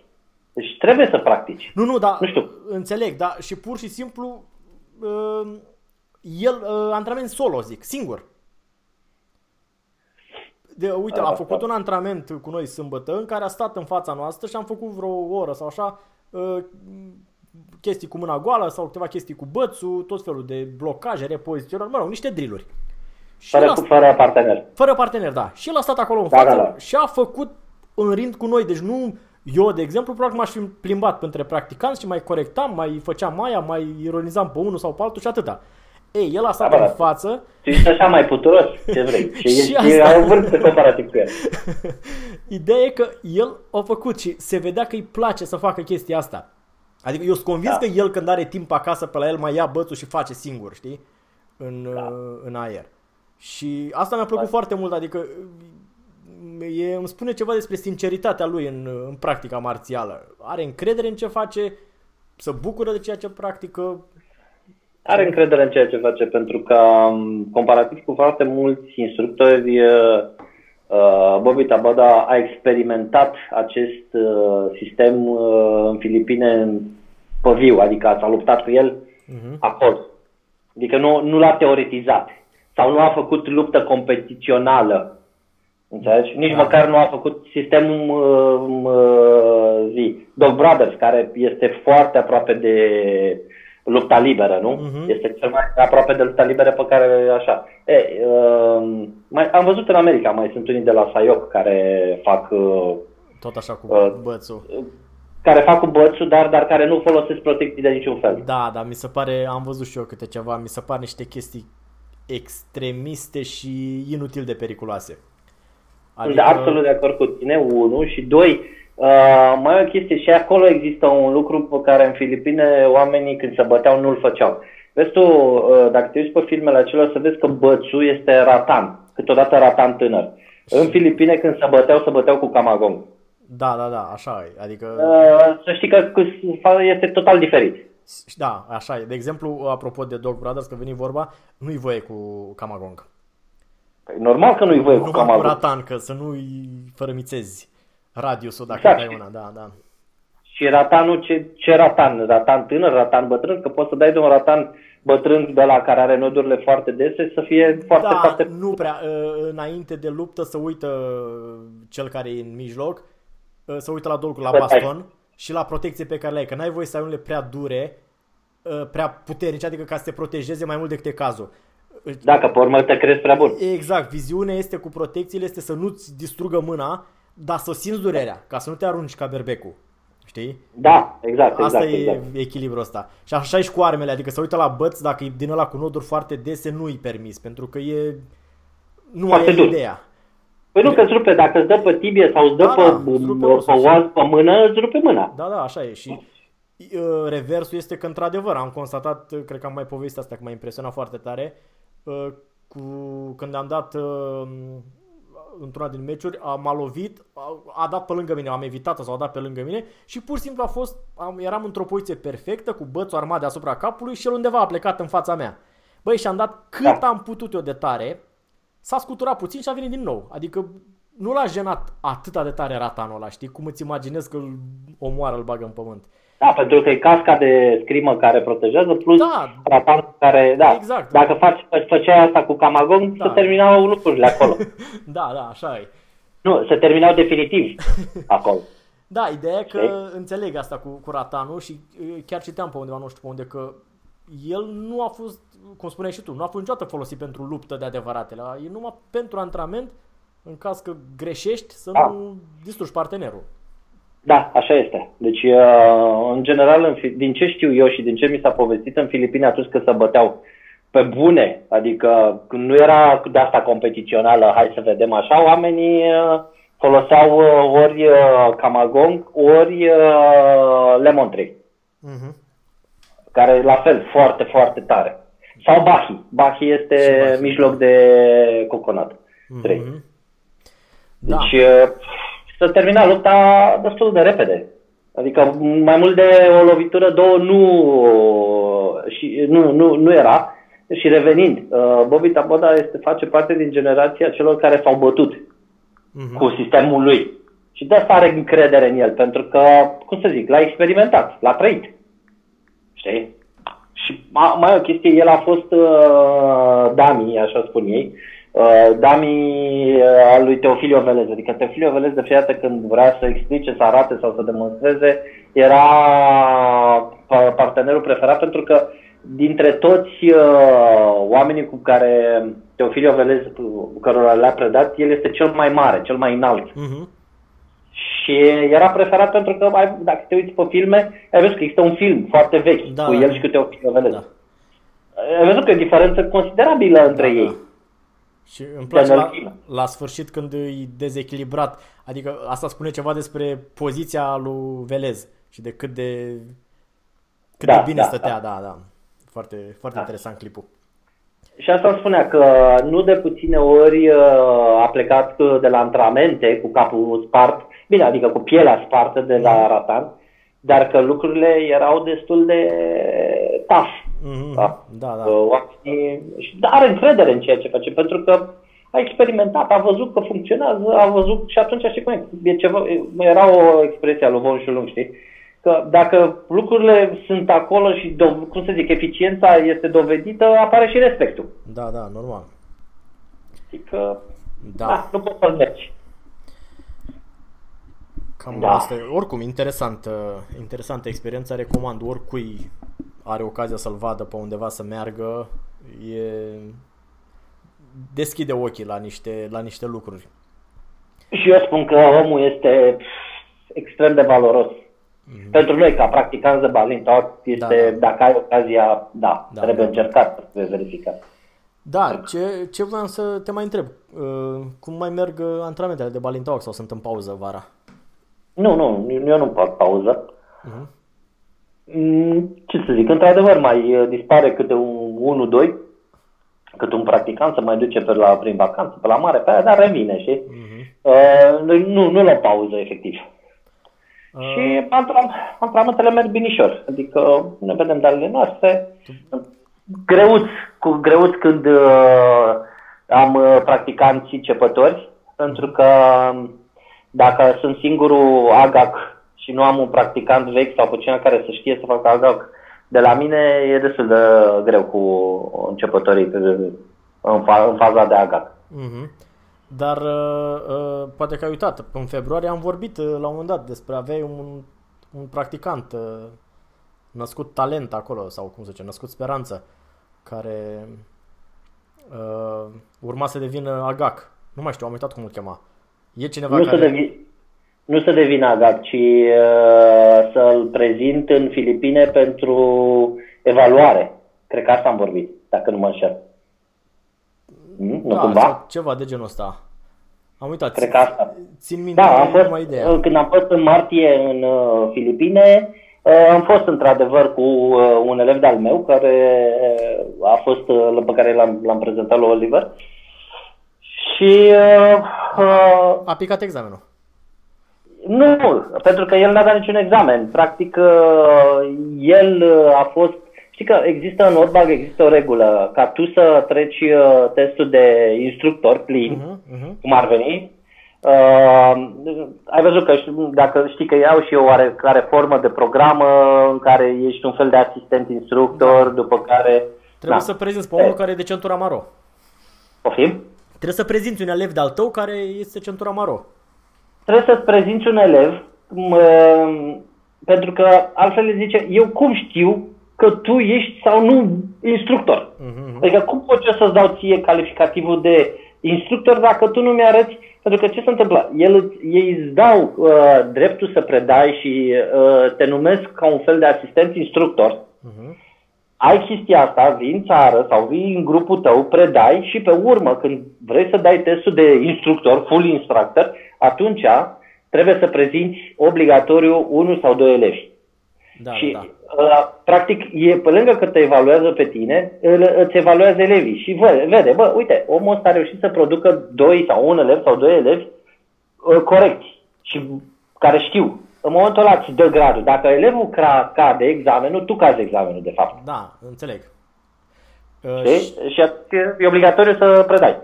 Deci trebuie să practici. Nu, nu, da, nu știu. înțeleg, da, și pur și simplu uh el, uh, antrenament solo, zic, singur. De, uite, a făcut un antrenament cu noi sâmbătă în care a stat în fața noastră și am făcut vreo oră sau așa uh, chestii cu mâna goală sau câteva chestii cu bățul, tot felul de blocaje, repoziționări, mă rog, niște drilluri. Și fără, a, fără partener. Fără partener, da. Și el a stat acolo în da, față da, da. și a făcut în rind cu noi. Deci nu, eu, de exemplu, practic m-aș fi plimbat între practicanți și mai corectam, mai făceam maia, mai ironizam pe unul sau pe altul și atâta. Ei, el a stat da, în față. Tu ești așa mai puturos, ce vrei. (laughs) Și, și ești, asta... un vârf de comparativ cu el. (laughs) Ideea e că el a făcut și se vedea că îi place să facă chestia asta. Adică eu sunt convins da. că el când are timp acasă pe la el mai ia bățul și face singur, știi? În, da. în aer. Și asta mi-a plăcut da. foarte mult, adică e, îmi spune ceva despre sinceritatea lui în, în practica marțială. Are încredere în ce face, să bucură de ceea ce practică. Are încredere în ceea ce face pentru că, um, comparativ cu foarte mulți instructori, uh, uh, Bobby Tabada a experimentat acest uh, sistem în Filipine pe viu, adică s-a luptat cu el uh-huh. acolo. Adică nu, nu l-a teoretizat sau nu a făcut luptă competițională. Înțelegi? Nici da. măcar nu a făcut sistemul uh, uh, zi, Dog Brothers, care este foarte aproape de lupta liberă, nu? Uh-huh. Este cel mai aproape de lupta liberă pe care așa. E, uh, mai, am văzut în America, mai sunt unii de la Sayoc care fac... Uh, Tot așa cu uh, bățul. Care fac cu bățul, dar, dar care nu folosesc protecții de niciun fel. Da, da, mi se pare, am văzut și eu câte ceva, mi se par niște chestii extremiste și inutil de periculoase. Adică... Sunt absolut de acord cu tine, unul, și doi, uh, mai o chestie, și acolo există un lucru pe care în Filipine oamenii când se băteau nu-l făceau. Vezi tu, uh, dacă te uiți pe filmele acelea, să vezi că bățul este ratan, câteodată ratan tânăr. În Filipine când se băteau, se băteau cu camagong. Da, da, da, așa e. Adică... Uh, să știi că este total diferit. Da, așa e. De exemplu, apropo de Dog Brothers, că veni vorba, nu-i voie cu Camagong. Păi normal că nu-i voie nu cu Camagong. Nu ratan, că să nu-i fărămițezi radiusul dacă exact. dai una, da, da. Și ratanul, ce, ce ratan? Ratan tânăr, ratan bătrân? Că poți să dai de un ratan bătrân de la care are nodurile foarte dese să fie foarte, da, foarte... nu prea. Ă, înainte de luptă să uită cel care e în mijloc, ă, să uită la dolcul la baston și la protecție pe care le ai, că n-ai voie să ai unele prea dure, uh, prea puternice, adică ca să te protejeze mai mult decât e cazul. Dacă pe urmă te crezi prea bun. Exact, viziunea este cu protecțiile, este să nu-ți distrugă mâna, dar să simți durerea, ca să nu te arunci ca berbecul. Știi? Da, exact, Asta exact, e exact. echilibrul ăsta. Și așa e și cu armele, adică să uită la băț, dacă e din ăla cu noduri foarte dese, nu-i permis, pentru că e... Nu foarte ai ideea. Păi nu că îți rupe, dacă îți dă pe tibie sau îți dă da, pe, da, pe, oaz, pe mână, îți rupe mâna. Da, da, așa e. Și uh, reversul este că într-adevăr am constatat, uh, cred că am mai povestit asta, că m-a impresionat foarte tare, uh, cu, când am dat uh, într-una din meciuri, a, m-a lovit, a, a dat pe lângă mine, am evitat sau a dat pe lângă mine și pur și simplu a fost, am, eram într-o poziție perfectă, cu bățul armat deasupra capului și el undeva a plecat în fața mea. Băi, și am dat cât da. am putut eu de tare, s-a scuturat puțin și a venit din nou. Adică nu l-a jenat atât de tare ratanul ăla, știi? Cum îți imaginezi că îl omoară, îl bagă în pământ. Da, pentru că e casca de scrimă care protejează, plus da, ratan care, da, exact. dacă faci, făceai asta cu Camagong, da. se terminau lucrurile acolo. (laughs) da, da, așa e. Nu, se terminau definitiv (laughs) acolo. Da, ideea e că Știi? înțeleg asta cu, cu ratanul și chiar citeam pe undeva, nu știu pe unde, că el nu a fost, cum spuneai și tu, nu a fost niciodată folosit pentru luptă de adevăratele. E numai pentru antrenament, în caz că greșești, să da. nu distrugi partenerul. Da, așa este. Deci, uh, în general, din ce știu eu și din ce mi s-a povestit în Filipine atunci când se băteau pe bune, adică când nu era de asta competițională, hai să vedem așa, oamenii uh, foloseau uh, ori Camagong, ori Lemon Tree. Uh-huh care la fel foarte, foarte tare. Sau Bahi. Bahi este Bahi. mijloc de coconut. Mm-hmm. Da. Deci uh, să termina lupta destul de repede. Adică mai mult de o lovitură, două nu, și, nu, nu, nu era. Și revenind, uh, Bobby Taboda este, face parte din generația celor care s-au bătut uh-huh. cu sistemul lui. Și de asta are încredere în el, pentru că, cum să zic, l-a experimentat, l-a trăit. Știi? Și mai o chestie, el a fost uh, Dami, așa spun ei, uh, Dami uh, al lui Teofilio Velez. Adică Teofilio Velez de fiecare dată când vrea să explice, să arate sau să demonstreze, era partenerul preferat pentru că dintre toți uh, oamenii cu care Teofilio Velez, cu cărora le-a predat, el este cel mai mare, cel mai înalt. Uh-huh. Și era preferat pentru că, ai, dacă te uiți pe filme, ai văzut că există un film foarte vechi da, cu el și cu Teofil Velez. Da. Ai văzut că e o diferență considerabilă între da, ei. Da. Și îmi place la, la sfârșit când e dezechilibrat, adică asta spune ceva despre poziția lui Velez și de cât de, cât da, de bine da, stătea, da, da. da. Foarte, foarte da. interesant clipul. Și asta îmi spunea că nu de puține ori uh, a plecat de la antrenamente cu capul spart, bine, adică cu pielea spartă de la Ratan, dar că lucrurile erau destul de tough. Mm-hmm. Da, da. da. Oamenii, și are încredere în ceea ce face, pentru că a experimentat, a văzut că funcționează, a văzut și atunci știi cum e, e ceva, era o expresie a lui Von și Lung, știi? Că dacă lucrurile sunt acolo și, do- cum să zic, eficiența este dovedită, apare și respectul. Da, da, normal. Adică, da. da nu poți să mergi. Cam da. asta. Oricum, interesant, interesantă experiență, recomand oricui are ocazia să-l vadă pe undeva să meargă, e deschide ochii la niște, la niște lucruri. Și eu spun că omul este extrem de valoros. Mm-hmm. Pentru noi, ca practicanți de balin talk, este, da, da. dacă ai ocazia, da, da trebuie da. încercat să verificat. Da, ce, ce vreau să te mai întreb? Uh, cum mai merg antrenamentele de balin talk sau sunt în pauză vara? Nu, nu, eu nu fac pauză. Uh-huh. Ce să zic, într-adevăr mai uh, dispare câte un 1-2 cât un practicant să mai duce pe la, prin vacanță, pe la mare, pe aia, dar revine, și Uh-huh. Uh, nu, nu la pauză, efectiv. Uh. Și antrenamentele merg binișor, adică ne vedem dalele noastre. Greuț, cu greuț când uh, am uh, practicanți începători, pentru că um, dacă sunt singurul AGAC și nu am un practicant vechi sau pe cineva care să știe să facă AGAC, de la mine e destul de greu cu începătorii în, fa- în faza de agat. Mm-hmm. Dar uh, uh, poate că ai uitat, în februarie am vorbit uh, la un moment dat despre aveai un, un practicant uh, născut talent acolo, sau cum se zice, născut speranță, care uh, urma să devină agac. Nu mai știu, am uitat cum îl chema. E cineva nu care... Să devi nu să devină AGAC, ci uh, să-l prezint în Filipine pentru evaluare. Cred că asta am vorbit, dacă nu mă înșel. Hmm? Da, nu cumva? ceva de genul ăsta. Am uitat. Cred că asta. Țin minte da, am fost, ideea. când am fost în martie în uh, Filipine, uh, am fost într-adevăr cu uh, un elev de-al meu care uh, a fost, uh, pe care l-am, l-am prezentat lui Oliver. Și uh, uh, a picat examenul. Nu, pentru că el n-a dat niciun examen. Practic, uh, el uh, a fost... Știi că există în Orbag, există o regulă, ca tu să treci uh, testul de instructor plin, uh-huh, uh-huh. cum ar veni, Uh, ai văzut că dacă știi că iau și o oarecare formă de programă în care ești un fel de asistent instructor, da. după care... Trebuie da. să prezinți pe unul care e de centura maro. Poftim? Trebuie să prezinți un elev de-al tău care este centura maro trebuie să-ți prezinți un elev, mă, pentru că altfel îți zice, eu cum știu că tu ești sau nu instructor? Uh-huh. Adică cum pot eu să-ți dau ție calificativul de instructor dacă tu nu mi-arăți? Pentru că ce se întâmplă? El, ei îți dau uh, dreptul să predai și uh, te numesc ca un fel de asistent instructor. Uh-huh ai chestia asta, vii în țară sau vii în grupul tău, predai și pe urmă, când vrei să dai testul de instructor, full instructor, atunci trebuie să prezinți obligatoriu unul sau doi elevi. Da, și, da. Uh, practic, e pe lângă că te evaluează pe tine, îți evaluează elevii și vede, vede, bă, uite, omul ăsta a reușit să producă doi sau un elev sau doi elevi uh, corecți și care știu în momentul ăla îți dă gradul. Dacă elevul cade examenul, tu cazi examenul, de fapt. Da, înțeleg. Știi? Și, și e obligatoriu să predai.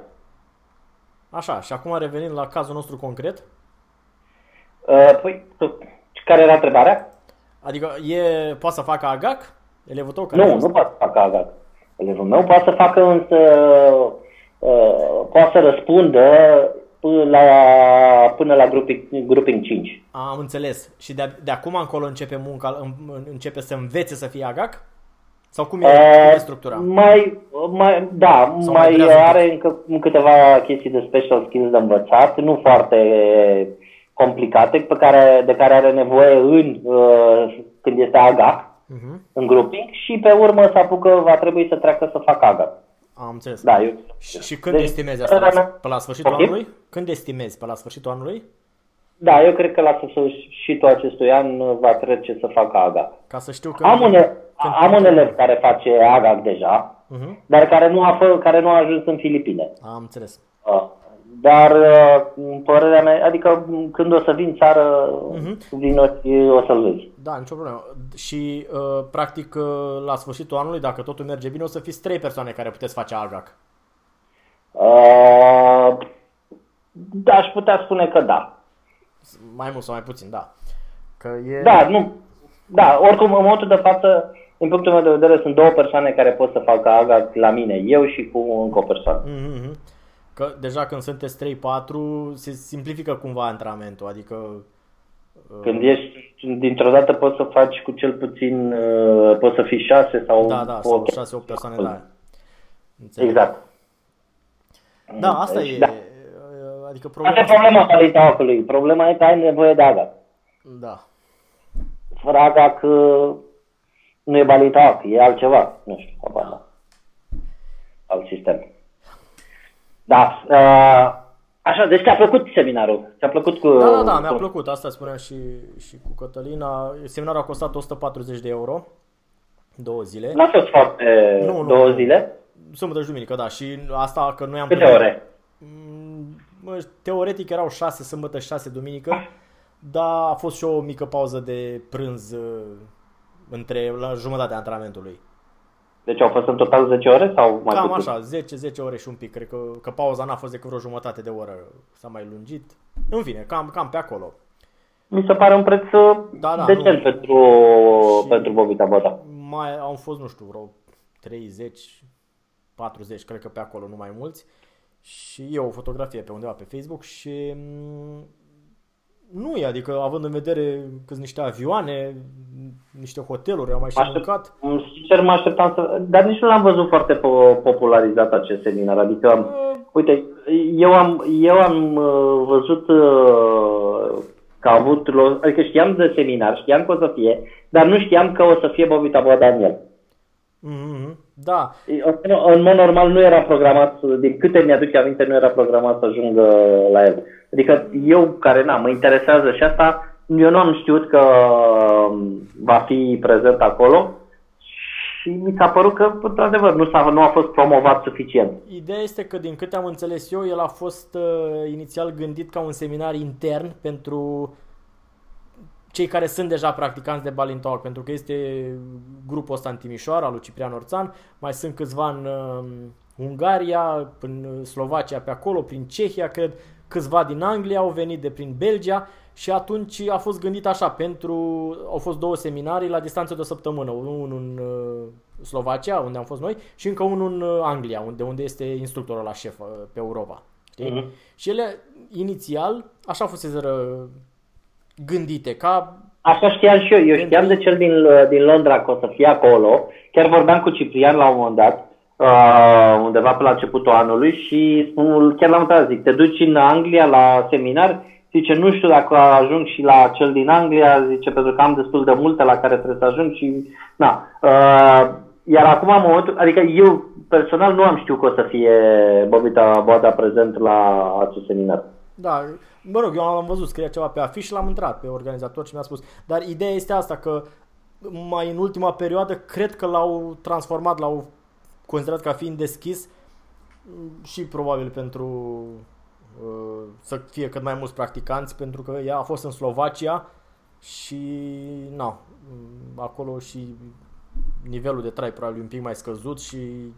Așa, și acum revenim la cazul nostru concret. Uh, păi, care era întrebarea? Adică e, poate să facă AGAC? Elevul tău care Nu, nu poate să facă AGAC. Elevul meu poate să facă însă, uh, poate să răspundă până la, până la grouping, grouping 5. Am înțeles. Și de, de acum încolo începe munca, începe să învețe să fie AGAC? Sau cum e, uh, cum e structura? Mai, mai, da, Sau mai, mai are încă câteva chestii de special skills de învățat, nu foarte complicate, pe care, de care are nevoie în, uh, când este AGAC, uh-huh. în grouping, și pe urmă să apucă, va trebui să treacă să facă AGAC. Am înțeles. Da, eu... Și, și când deci, estimezi asta? La, pe la sfârșitul okay. anului? Când estimezi? Pe la sfârșitul anului? Da, eu cred că la sfârșitul acestui an va trece să facă AGA. Ca să știu că... Am un, am un elev care face AGAC deja, uh-huh. dar care nu, a fă, care nu a ajuns în Filipine. Am înțeles. Uh, dar, uh, părerea mea, adică când o să vin țară, uh-huh. vin o să-l vezi. Da, nicio problemă. Și, uh, practic, uh, la sfârșitul anului, dacă totul merge bine, o să fiți trei persoane care puteți face AGAC. Uh, da, aș putea spune că da. Mai mult sau mai puțin, da. Că e... Da, nu. Da, oricum, în momentul de față, din punctul meu de vedere, sunt două persoane care pot să facă AGA la mine, eu și cu încă o persoană. Mm-hmm. Că deja când sunteți 3-4 se simplifică cumva antrenamentul, adică... Uh, când ești, dintr-o dată poți să faci cu cel puțin, uh, poți să fii 6 sau... Da, da, sau 6-8 persoane, da. Înțeleg. Exact. Da, asta deci, e... Da. Adică problema... Asta e problema calității Problema e că ai nevoie de AGA. Da. Fără AGA că nu e balitac, e altceva. Nu știu, habar da. Alt sistem. Da. Uh, așa, deci ți-a plăcut seminarul? Ți-a plăcut cu... Da, da, da, mi-a plăcut. Asta spuneam și, și cu Cătălina. Seminarul a costat 140 de euro. Două zile. Nu a fost foarte... Nu, două nu, zile? Sâmbătă și duminică, da. Și asta că noi am... Câte ore? Mm, teoretic erau 6 sâmbătă și 6 duminică, dar a fost și o mică pauză de prânz uh, între la jumătatea antrenamentului. Deci au fost în total 10 ore sau mai Cam puțin? așa, 10, 10 ore și un pic. Cred că, că pauza n-a fost decât vreo jumătate de oră. S-a mai lungit. În fine, cam, cam pe acolo. Mi se pare un preț uh, da, da, decent nu. pentru, pentru Bobita Bota. Mai au fost, nu știu, vreo 30, 40, cred că pe acolo, nu mai mulți. Și eu o fotografie pe undeva pe Facebook și mm, nu e, adică având în vedere că niște avioane, niște hoteluri, am mai și Aștept, mâncat. Sincer mă așteptam să... Dar nici nu l-am văzut foarte popularizat acest seminar. Adică, uh, uite, eu am, eu am uh, văzut uh, că a avut... Adică știam de seminar, știam că o să fie, dar nu știam că o să fie Bobita Daniel. Mm-hmm. Da. În mod normal nu era programat, din câte mi-aduc aminte, nu era programat să ajungă la el. Adică eu care n-am, mă interesează și asta, eu nu am știut că um, va fi prezent acolo și mi s-a părut că, într-adevăr, nu, s-a, nu a fost promovat suficient. Ideea este că, din câte am înțeles eu, el a fost uh, inițial gândit ca un seminar intern pentru cei care sunt deja practicanți de Balin Talk, pentru că este grupul ăsta în Timișoara, lui Ciprian Orțan, mai sunt câțiva în uh, Ungaria, în Slovacia pe acolo, prin Cehia, cred, câțiva din Anglia au venit de prin Belgia și atunci a fost gândit așa, pentru, au fost două seminarii la distanță de o săptămână, unul în uh, Slovacia, unde am fost noi, și încă unul în uh, Anglia, unde, unde este instructorul la șef uh, pe Europa. Știi? Uh-huh. Și ele, inițial, așa fuseseră gândite, ca... Așa știam și eu. Eu știam de cel din, din Londra că o să fie acolo. Chiar vorbeam cu Ciprian la un moment dat, uh, undeva pe la începutul anului și spun, chiar la un dat zic, te duci în Anglia la seminar? Zice, nu știu dacă ajung și la cel din Anglia, zice, pentru că am destul de multe la care trebuie să ajung și, na. Uh, iar acum, în momentul, adică eu personal nu am știut că o să fie Bobita Boada prezent la acest seminar. Da, mă rog, eu am văzut, scria ceva pe afiș și l-am întrebat pe organizator și mi-a spus. Dar ideea este asta, că mai în ultima perioadă cred că l-au transformat, l-au considerat ca fiind deschis și probabil pentru uh, să fie cât mai mulți practicanți, pentru că ea a fost în Slovacia și na, acolo și nivelul de trai probabil un pic mai scăzut și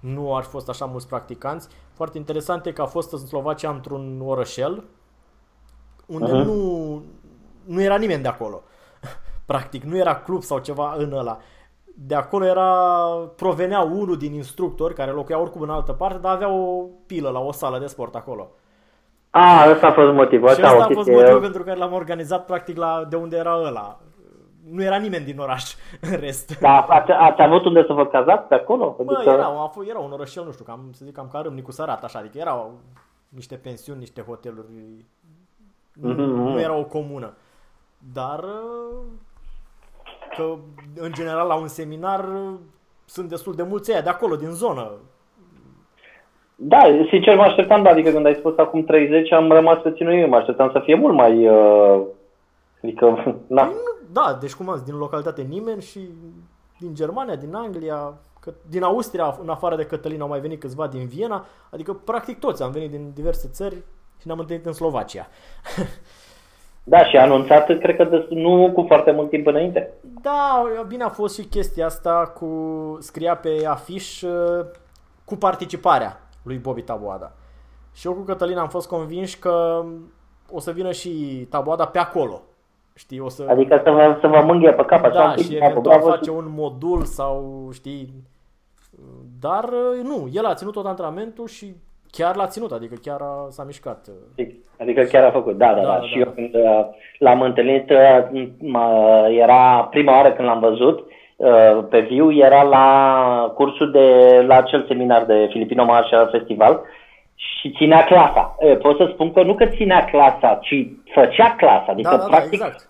nu ar fi fost așa mulți practicanți. Foarte interesant e că a fost în Slovacia într-un orășel unde uh-huh. nu, nu era nimeni de acolo. (laughs) Practic, nu era club sau ceva în ăla. De acolo era, provenea unul din instructori care locuia oricum în altă parte, dar avea o pilă la o sală de sport acolo. A, ăsta a fost motivul. Și ăsta a fost motivul pentru care l-am organizat practic la de unde era ăla nu era nimeni din oraș (laughs) în rest. Da, ați, ați avut unde să vă cazați pe acolo? Bă, adică... era, a fost, era un orășel, nu știu, cam, să zic, cam ca Râmnicu Sărat, așa, adică erau niște pensiuni, niște hoteluri, mm-hmm. nu, nu era o comună. Dar că, în general, la un seminar sunt destul de mulți aia de acolo, din zonă. Da, sincer mă așteptam, da, adică când ai spus acum 30 am rămas puțin eu, mă așteptam să fie mult mai... Uh, adică, (laughs) na. Da, deci cum am zis, din localitate nimeni și din Germania, din Anglia, că din Austria, în afară de Cătălin, au mai venit câțiva din Viena, adică practic toți am venit din diverse țări și ne-am întâlnit în Slovacia. (laughs) Da, și a anunțat, cred că nu cu foarte mult timp înainte. Da, bine a fost și chestia asta cu, scria pe afiș uh, cu participarea lui Bobby Taboada. Și eu cu Cătălin am fost convinși că o să vină și Taboada pe acolo. Știi, o să... Adică să vă, să vă mânghe pe cap așa Da, și eventual face un modul sau, știi... Dar uh, nu, el a ținut tot antrenamentul și chiar l-a ținut, adică chiar a, s-a mișcat. Adică chiar a făcut, da, da, da. da. da și da. eu când uh, l-am întâlnit, uh, era prima oară când l-am văzut pe viu, era la cursul de, la acel seminar de Filipino Marshall Festival și ținea clasa. Pot să spun că nu că ținea clasa, ci făcea clasa. Adică, da, da, practic, da, exact.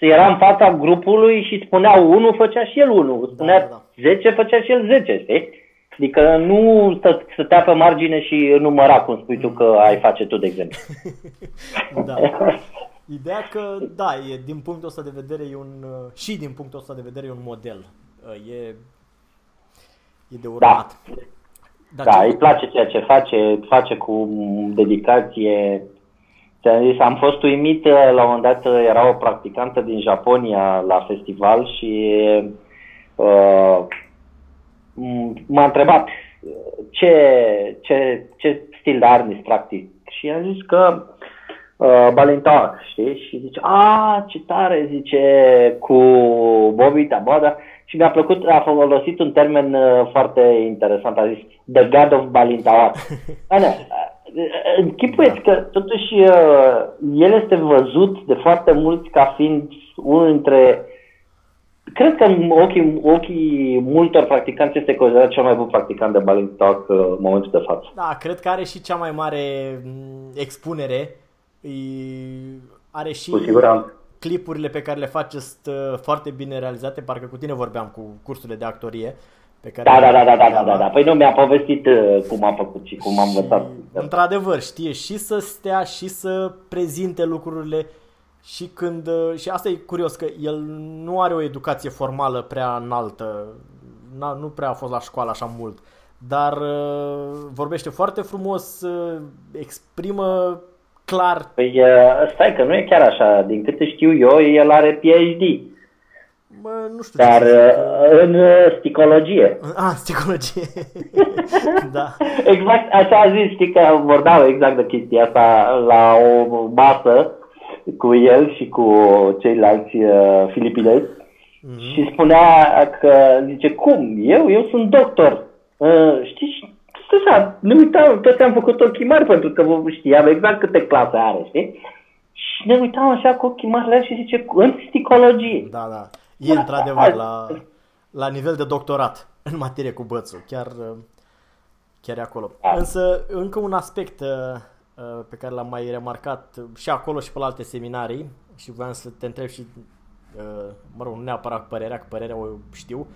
era în fața grupului și spunea unul, făcea și el unul. Spunea da, da, da. 10, făcea și el 10, știi? Adică nu stă, stătea pe margine și număra, cum spui tu că ai face tu, de exemplu. (laughs) da. Ideea că, da, e, din punctul ăsta de vedere e un, și din punctul ăsta de vedere e un model. E, e de urmat. Da. Dar da, îi place ceea ce face, face cu dedicație. Ți-am zis, am fost uimit, la un moment dat era o practicantă din Japonia la festival și uh, m-a întrebat ce, ce, ce stil de arnis practic și am zis că uh, Balintag, știi? Și zice, a, ce tare, zice, cu Bobby Tabada. Și mi-a plăcut, a folosit un termen uh, foarte interesant, a zis The God of Balintawak. (laughs) Închipuieți da. că totuși uh, el este văzut de foarte mulți ca fiind unul dintre Cred că în ochii, ochii multor practicanți este considerat cel mai bun practicant de Balling Talk uh, în momentul de față. Da, cred că are și cea mai mare mm, expunere. Are și clipurile pe care le face sunt uh, foarte bine realizate, parcă cu tine vorbeam cu cursurile de actorie. Pe care da, da, da, da, da, da, da, da. Păi nu mi-a povestit uh, cum am făcut și cum am învățat. Într-adevăr, știe și să stea și să prezinte lucrurile și când uh, și asta e curios că el nu are o educație formală prea înaltă, nu prea a fost la școală așa mult, dar uh, vorbește foarte frumos, uh, exprimă clar. Păi stai că nu e chiar așa, din câte știu eu, el are PhD. Mă, nu știu Dar în sticologie. (laughs) Ah, sticologie. (laughs) da. Exact, așa a zis, știi că vorbeau exact de chestia asta la o masă cu el și cu ceilalți uh, filipinezi mm-hmm. și spunea că, zice, cum? Eu? Eu sunt doctor. Uh, știi? Așa, ne uitam, toți am făcut ochii mari pentru că știam exact câte clase are, știi? Și ne uitam așa cu ochii mari și zice, în psihologie. Da, da. E într-adevăr la, la nivel de doctorat în materie cu bățul, chiar, chiar e acolo. Da. Însă, încă un aspect uh, Uh, pe care l-am mai remarcat și acolo și pe la alte seminarii și voiam să te întreb și, uh, mă rog, nu neapărat părerea, că părerea o știu,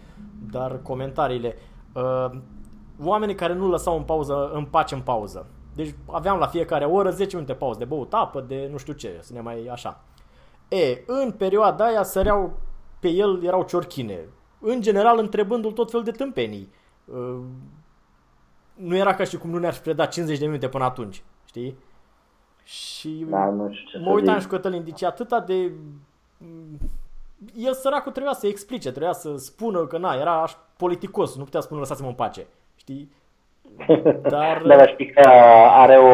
dar comentariile. Uh, oamenii care nu lăsau în pauză, în pace în pauză. Deci aveam la fiecare oră 10 minute pauză de băut apă, de nu știu ce, să ne mai așa. E, în perioada aia săreau pe el, erau ciorchine. În general, întrebându-l tot fel de tâmpenii. Nu era ca și cum nu ne-ar fi predat 50 de minute până atunci. Știi? Și da, nu știu ce mă uitam și Cătălin, deci atâta de... El săracul trebuia să explice, trebuia să spună că na, era politicos, nu putea spune lăsați-mă în pace. Știi? (laughs) Dar... da, știi că are o...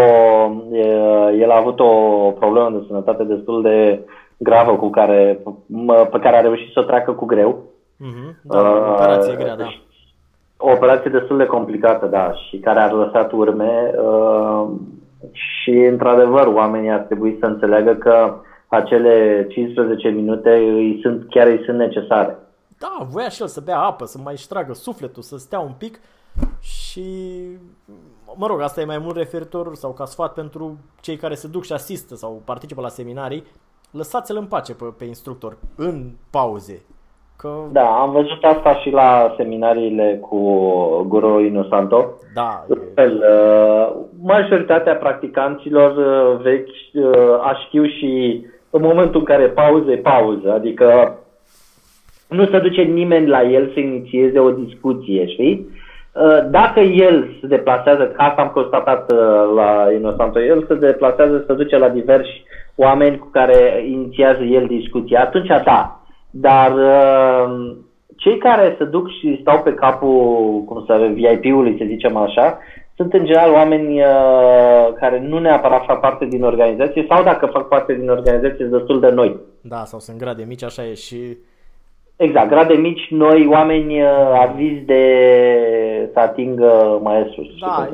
El a avut o problemă de sănătate destul de gravă cu care, pe care a reușit să o treacă cu greu. Mm-hmm, da, uh, operație grea, da. O operație destul de complicată, da, și care a lăsat urme. Uh, și, într-adevăr, oamenii ar trebui să înțeleagă că acele 15 minute îi sunt, chiar îi sunt necesare. Da, voia și el să bea apă, să mai tragă sufletul, să stea un pic și, mă rog, asta e mai mult referitor sau ca sfat pentru cei care se duc și asistă sau participă la seminarii, lăsați-l în pace pe, pe instructor în pauze. Că... Da, am văzut asta și la seminariile cu Guru Inosanto. Da. Fel, uh, majoritatea practicanților uh, vechi uh, aș știu și în momentul în care pauză e pauză, adică nu se duce nimeni la el să inițieze o discuție, știi? Uh, dacă el se deplasează, asta am constatat uh, la Inosanto, el se deplasează, se duce la diversi oameni cu care inițiază el discuția, atunci da. Dar uh, cei care se duc și stau pe capul, cum să VIP-ului, să zicem așa, sunt în general oameni uh, care nu neapărat fac parte din organizație sau dacă fac parte din organizație sunt destul de noi. Da, sau sunt grade mici, așa e și... Exact, grade mici, noi, oameni uh, avizi de să atingă maestru. Da,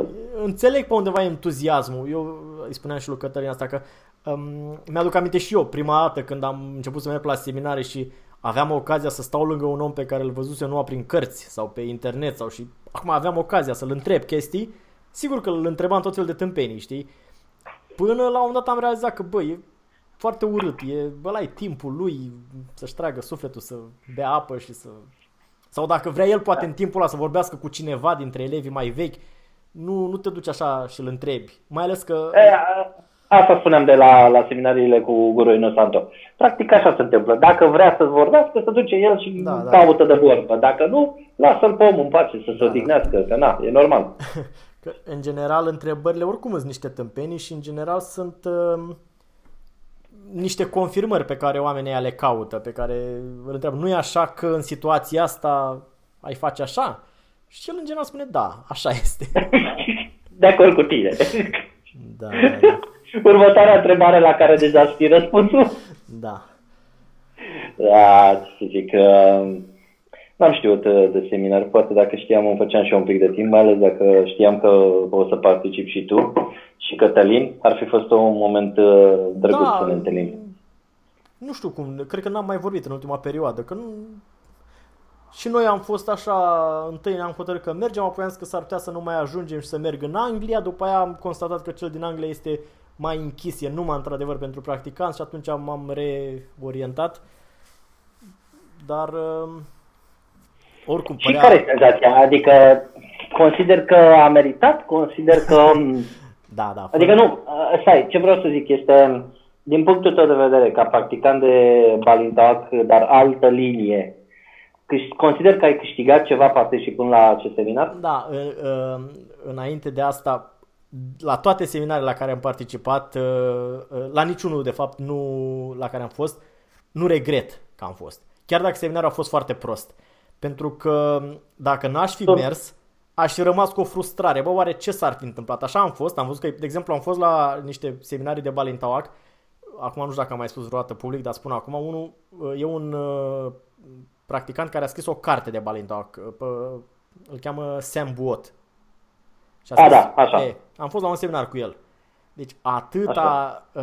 înțeleg pe undeva entuziasmul. Eu îi spuneam și lui Cătălin asta că um, mi-aduc aminte și eu prima dată când am început să merg la seminare și aveam ocazia să stau lângă un om pe care îl văzuse numai prin cărți sau pe internet sau și acum aveam ocazia să-l întreb chestii, sigur că îl întrebam tot felul de tâmpenii, știi? Până la un dat am realizat că, bă, e foarte urât, e, bă, la timpul lui să-și tragă sufletul, să bea apă și să... Sau dacă vrea el, poate în timpul ăla să vorbească cu cineva dintre elevii mai vechi, nu, nu te duci așa și îl întrebi. Mai ales că... E, Asta spuneam de la, la seminariile cu Guru Inosanto. Practic așa se întâmplă. Dacă vrea să vorbească, să duce el și da, da. caută de vorbă. Dacă nu, lasă-l pe om în pace să se da, odihnească, da. că na, e normal. (laughs) Că, în general, întrebările oricum sunt niște tâmpenii și în general sunt uh, niște confirmări pe care oamenii le caută, pe care îl întreabă. Nu e așa că în situația asta ai face așa? Și el în general spune da, așa este. (laughs) De acord cu tine. (laughs) Da, da, da. Următoarea întrebare la care deja știi răspunsul? Da. Da, să zic că n-am știut uh, de seminar, poate dacă știam îmi făceam și eu un pic de timp, mai ales dacă știam că o să particip și tu și Cătălin, ar fi fost un moment uh, drăguț da, să ne întâlnim. Nu știu cum, cred că n-am mai vorbit în ultima perioadă, că nu... Și noi am fost așa, întâi ne-am hotărât că mergem, apoi am zis că s-ar putea să nu mai ajungem și să merg în Anglia, după aia am constatat că cel din Anglia este mai închis, e numai într-adevăr pentru practicanți și atunci m-am reorientat. Dar uh, oricum Și care e senzația? Adică consider că a meritat? Consider că... (laughs) da, da. Adică nu, uh, stai, ce vreau să zic este, din punctul tău de vedere, ca practicant de balintac, dar altă linie, consider că ai câștigat ceva participând la acest seminar? Da, uh, înainte de asta la toate seminarele la care am participat, uh, uh, la niciunul de fapt nu la care am fost, nu regret că am fost. Chiar dacă seminarul a fost foarte prost. Pentru că dacă n-aș fi mers, aș fi rămas cu o frustrare. Bă, oare ce s-ar fi întâmplat? Așa am fost. Am văzut că, de exemplu, am fost la niște seminarii de Balintauac. Acum nu știu dacă am mai spus vreodată public, dar spun acum. Unul uh, e un practicant care a scris o carte de Balintauac. Îl cheamă Sam Buot. Și a, a da, așa. E, am fost la un seminar cu el. Deci atâta uh,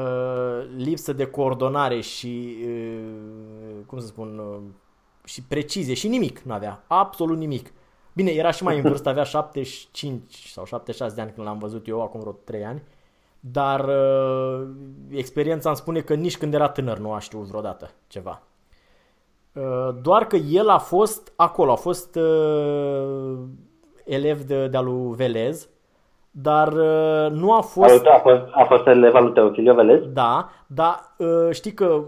lipsă de coordonare și, uh, cum să spun, uh, și precizie și nimic nu avea. Absolut nimic. Bine, era și mai în vârstă, avea 75 sau 76 de ani când l-am văzut eu, acum vreo 3 ani. Dar uh, experiența îmi spune că nici când era tânăr nu a știut vreodată ceva. Uh, doar că el a fost acolo, a fost uh, elev de, de-a lui Velez, dar uh, nu a fost... A, fost, a fost elev al lui Teofilio Velez? Da, dar uh, știi că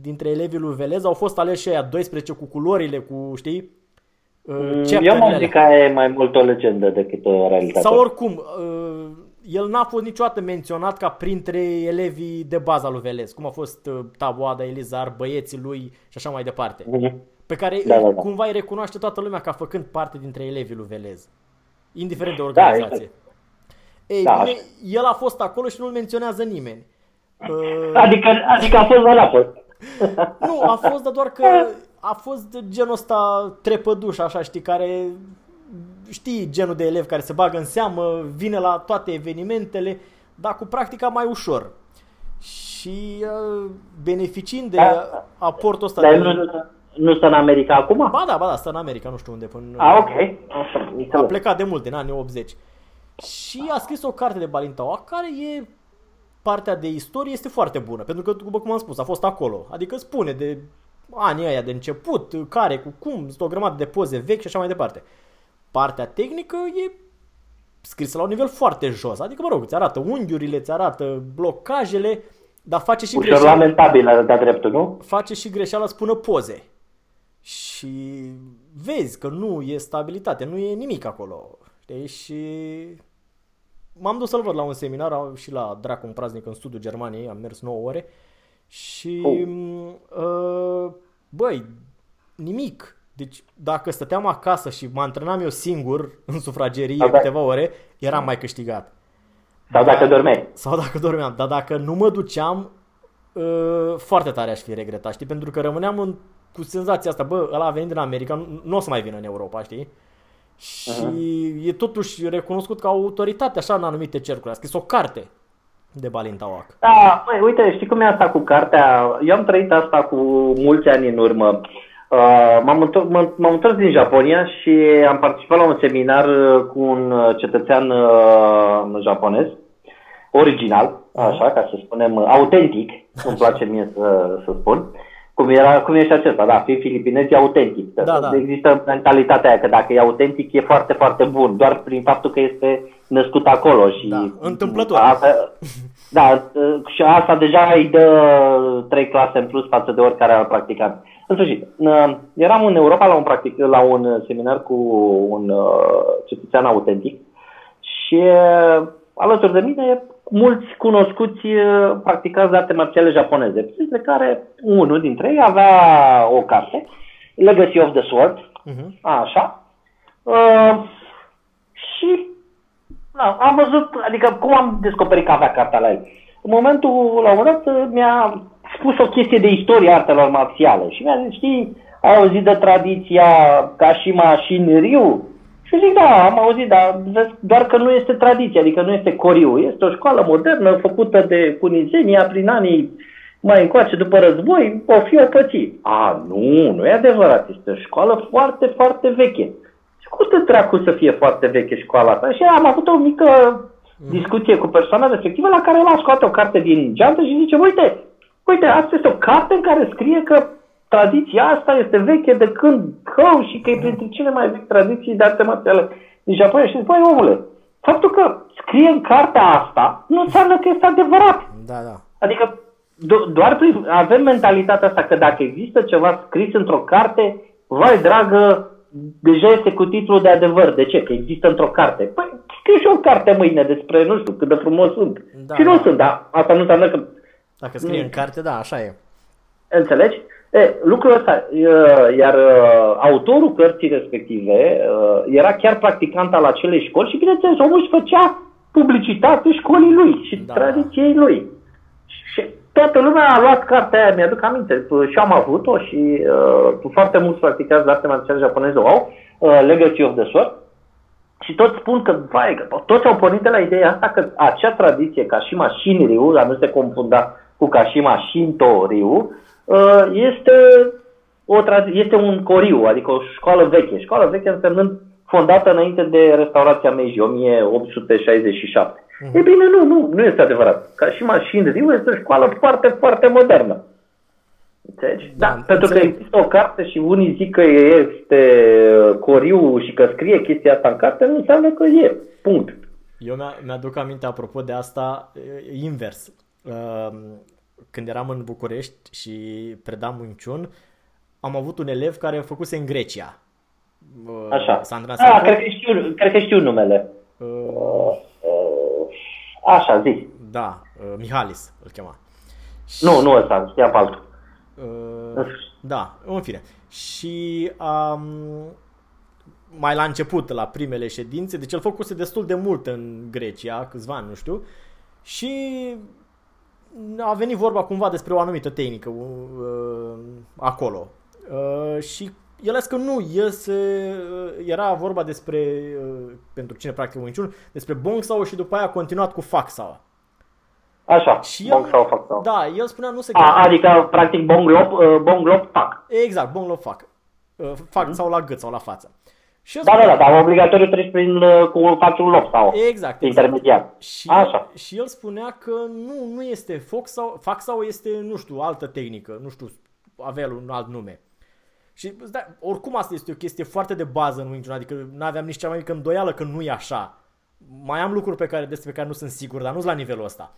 dintre elevii lui Velez au fost aleși aia 12 cu culorile, cu, știi, uh, mm, Eu mă zic că e mai mult o legendă decât o realitate. Sau oricum, el n-a fost niciodată menționat ca printre elevii de bază lui Velez, cum a fost Taboada, Elizar, băieții lui și așa mai departe. Mm-hmm. Pe care da, da, da. cumva îi recunoaște toată lumea ca făcând parte dintre elevii lui Velez indiferent de da, organizație. Da, Ei, da. bine, el a fost acolo și nu-l menționează nimeni. Uh... Adică, adică a fost la fost. nu, a fost, dar doar că a fost genul ăsta trepăduș, așa, știi, care știi genul de elev care se bagă în seamă, vine la toate evenimentele, dar cu practica mai ușor. Și uh, beneficiind de da. aportul ăsta... Dar de... nu, nu stă în America acum? Ba da, ba da, stă în America, nu știu unde. Până, ah, ok. A plecat de mult, în anii 80. Și a scris o carte de Balintaua, care e partea de istorie este foarte bună, pentru că, după cum am spus, a fost acolo. Adică spune de anii aia de început, care, cu cum, sunt o grămadă de poze vechi și așa mai departe. Partea tehnică e scrisă la un nivel foarte jos, adică, mă rog, îți arată unghiurile, îți arată blocajele, dar face și Ușor greșeala. lamentabilă de dreptul, nu? Face și greșeala, spună poze. Și vezi că nu e stabilitate, nu e nimic acolo. Știi? Și m-am dus să-l văd la un seminar și la Dracul praznic în studiul Germaniei, am mers 9 ore și oh. uh, băi, nimic. Deci dacă stăteam acasă și mă antrenam eu singur în sufragerie da, câteva ore, eram mai câștigat. Sau dacă dormeai. Sau dacă dormeam. Dar dacă nu mă duceam, uh, foarte tare aș fi regretat, știi? Pentru că rămâneam în, cu senzația asta, bă, ăla a venit din America, nu, nu o să mai vină în Europa, știi? Și uh-huh. e totuși recunoscut ca autoritate așa în anumite cercuri. A scris o carte de Balintawak. Da, măi, uite, știi cum e asta cu cartea? Eu am trăit asta cu mulți ani în urmă. Uh, m-am, întors, m-am întors din Japonia și am participat la un seminar cu un cetățean uh, japonez, original, așa, ca să spunem, autentic, (laughs) îmi place mie să, să spun. Uh, cum, era, cum e și acesta, da, fi filipinez e autentic. Da, da. Există mentalitatea aia că dacă e autentic e foarte, foarte bun, doar prin faptul că este născut acolo. Și da, întâmplător. Asta, da, și asta deja îi dă trei clase în plus față de oricare alt practicant. În sfârșit, eram în Europa la un, practic, la un seminar cu un uh, cetățean autentic și uh, alături de mine mulți cunoscuți uh, practicați de arte marțiale japoneze, printre care unul dintre ei avea o carte, Legacy of the Sword, uh-huh. așa, uh, și da, am văzut, adică cum am descoperit că avea cartea la el. În momentul, la un moment dat, mi-a spus o chestie de istorie artelor marțiale și mi-a zis, știi, ai auzit de tradiția Kashima Shinryu? Și zic, da, am auzit, dar doar că nu este tradiție, adică nu este coriu. Este o școală modernă făcută de Cunizenia prin anii mai încoace după război, o fi o păți. A, nu, nu e adevărat, este o școală foarte, foarte veche. Și cum de dracu să fie foarte veche școala asta? Și am avut o mică discuție cu persoana respectivă la care l-a scoate o carte din geantă și zice, uite, uite, asta este o carte în care scrie că tradiția asta este veche de când cău și că e printre cele mai vechi tradiții de arte marțiale din Japonia. Și spune, omule, faptul că scrie în cartea asta nu înseamnă că este adevărat. Da, da. Adică do- doar prin, avem mentalitatea asta că dacă există ceva scris într-o carte, vai dragă, deja este cu titlul de adevăr. De ce? Că există într-o carte. Păi scriu și o carte mâine despre, nu știu, cât de frumos sunt. Da, și nu da. sunt, dar asta nu înseamnă că... Dacă scrie în carte, da, așa e. Înțelegi? E, lucrul ăsta, iar autorul cărții respective era chiar practicant al acelei școli și, bineînțeles, omul își făcea publicitate școlii lui și da. tradiției lui. Și toată lumea a luat cartea aia, mi-aduc aminte, și am avut-o și uh, foarte mulți practicați de arte marțiale japoneze o au, uh, Legacy of the Sword, și toți spun că, vai, că toți au pornit de la ideea asta că acea tradiție, ca și Shin Ryu, dar nu se confunda cu Kashima Shinto Ryu, Uh, este, o, este un coriu, adică o școală veche. Școală veche însemnând fondată înainte de restaurația Meiji, 1867. Mm. E bine, nu, nu, nu este adevărat. Ca și mașini Riu este o școală foarte, foarte modernă. Înțelegi? Da, da pentru că există o carte și unii zic că este coriu și că scrie chestia asta în carte, nu înseamnă că e. Punct. Eu mi-aduc aminte, apropo de asta, invers. Uh, când eram în București și predam Wing am avut un elev care a făcuse în Grecia. Așa. Sandra ah, cred că, știu, cred că știu numele. Uh, uh, așa, zi. Da, uh, Mihalis îl chema. Nu, nu ăsta, știa pe altul. Uh, da, în fine. Și um, mai la început, la primele ședințe, deci el făcuse destul de mult în Grecia, câțiva ani, nu știu, și a venit vorba cumva despre o anumită tehnică uh, acolo. Uh, și el a zis că nu, el se, uh, era vorba despre, uh, pentru cine practică Wing despre Bong Sao și după aia a continuat cu Fac Sao. Așa, și Bong Sao, Fac Sao. Da, el spunea nu se a, Adică, practic, Bong Lop, uh, Bong Lop, Fac. Exact, Bong Lop, Fac. Uh, fac mm-hmm. sau la gât sau la față. Și da, da, da, dar obligatoriu treci prin, uh, cu faci un loc sau exact, intermediar. Exact. Și, Așa. și el spunea că nu, nu este foc sau, fac sau este, nu știu, altă tehnică, nu știu, avea un alt nume. Și da, oricum asta este o chestie foarte de bază în Wing Chun, adică nu aveam nici cea mai mică îndoială că nu e așa. Mai am lucruri pe care, despre care nu sunt sigur, dar nu sunt la nivelul ăsta.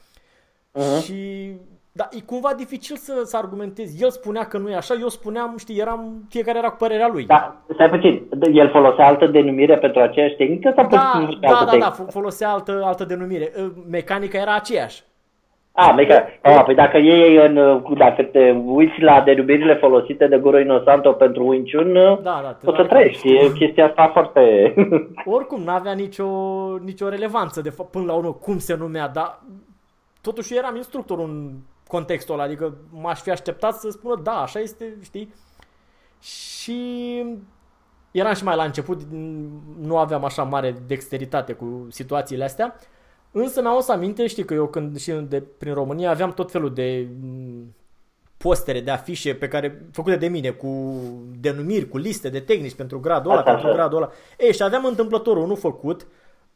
Uh-huh. Și Dar e cumva dificil să, să argumentezi. El spunea că nu e așa, eu spuneam, știi, eram, fiecare era cu părerea lui. Da, stai puțin, el folosea altă denumire pentru aceeași tehnică sau da, da, da, da, folosea altă, altă denumire. Mecanica era aceeași. A, meca... A, păi dacă ei în, dacă te uiți la denumirile folosite de Guru Inosanto pentru Wing Chun, da, da, o să trăiești. E chestia asta foarte... (laughs) Oricum, n-avea nicio, nicio relevanță, de fapt, până la urmă, cum se numea, dar totuși eram instructor în contextul ăla, adică m-aș fi așteptat să spună, da, așa este, știi? Și eram și mai la început, nu aveam așa mare dexteritate cu situațiile astea, Însă mi-am să aminte, știi că eu când și de, prin România aveam tot felul de mm, postere, de afișe pe care, făcute de mine, cu denumiri, cu liste de tehnici pentru gradul ăla, pentru gradul ăla. Ei, și aveam întâmplător unul făcut,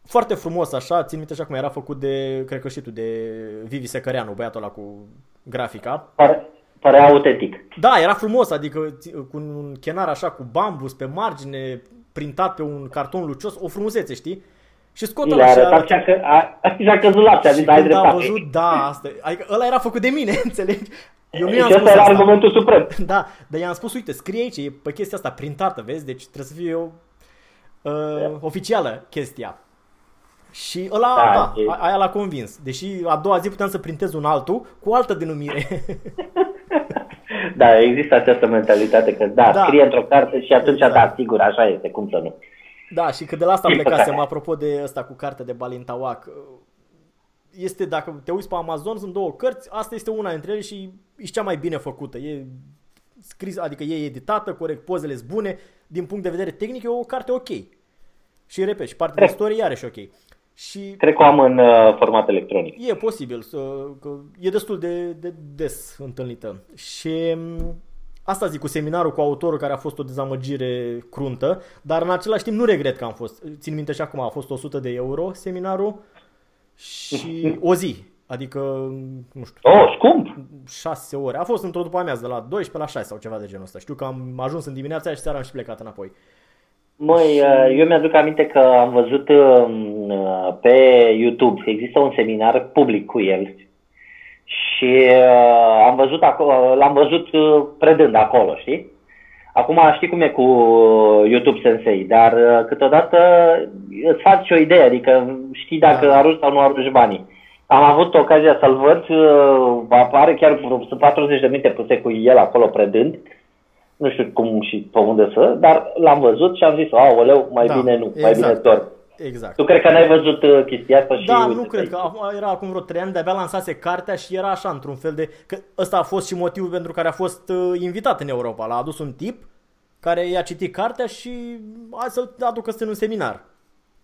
foarte frumos așa, țin minte așa cum era făcut de, cred că și tu, de Vivi Secăreanu, băiatul ăla cu grafica. Pare, părea autentic. Da, era frumos, adică cu un chenar așa cu bambus pe margine, printat pe un carton lucios, o frumusețe, știi? Și scot ăla și arătat și a, că, a, a căzut laptea, și ai dreptate. am văzut, da, asta, adică ăla era făcut de mine, (laughs) înțelegi? Eu nu i-am spus era asta. argumentul suprem. (laughs) Da, dar i-am spus, uite, scrie aici, e pe chestia asta printată, vezi? Deci trebuie să fie o uh, oficială chestia. Și ăla, da, da aia l-a convins. Deși a doua zi puteam să printez un altul cu o altă denumire. (laughs) da, există această mentalitate că da, da. scrie într-o carte și atunci exact. da, sigur, așa este, cum să nu. Da, și că de la asta plecasem, apropo de asta cu cartea de Balintawak. Este, dacă te uiți pe Amazon, sunt două cărți, asta este una dintre ele și e cea mai bine făcută. E scris, adică e editată, corect, pozele sunt bune, din punct de vedere tehnic e o carte ok. Și repet, și partea de istorie iarăși ok. Și Cred că o am în uh, format electronic. E posibil, că e destul de, de des întâlnită. Și Asta zic cu seminarul cu autorul care a fost o dezamăgire cruntă, dar în același timp nu regret că am fost. Țin minte și acum a fost 100 de euro seminarul și (laughs) o zi. Adică, nu știu. Oh, scump! 6 ore. A fost într-o după amiază, de la 12 la 6 sau ceva de genul ăsta. Știu că am ajuns în dimineața și seara am și plecat înapoi. Măi, uh, eu mi-aduc aminte că am văzut um, uh, pe YouTube, există un seminar public cu el, și uh, am văzut acolo, l-am văzut uh, predând acolo, știi? Acum știi cum e cu YouTube Sensei, dar uh, câteodată îți faci o idee, adică știi dacă da. arunci sau nu arunci banii. Am avut ocazia să-l văd, uh, apare chiar sunt 40 de minute puse cu el acolo predând, nu știu cum și pe unde să, dar l-am văzut și am zis, aoleu, mai da, bine nu, exact. mai bine doar. Exact. Tu cred că n-ai văzut uh, chestia asta și... Da, nu cred că era acum vreo 3 ani, de-abia lansase cartea și era așa într-un fel de... Că ăsta a fost și motivul pentru care a fost uh, invitat în Europa. L-a adus un tip care i-a citit cartea și a să aducă în un seminar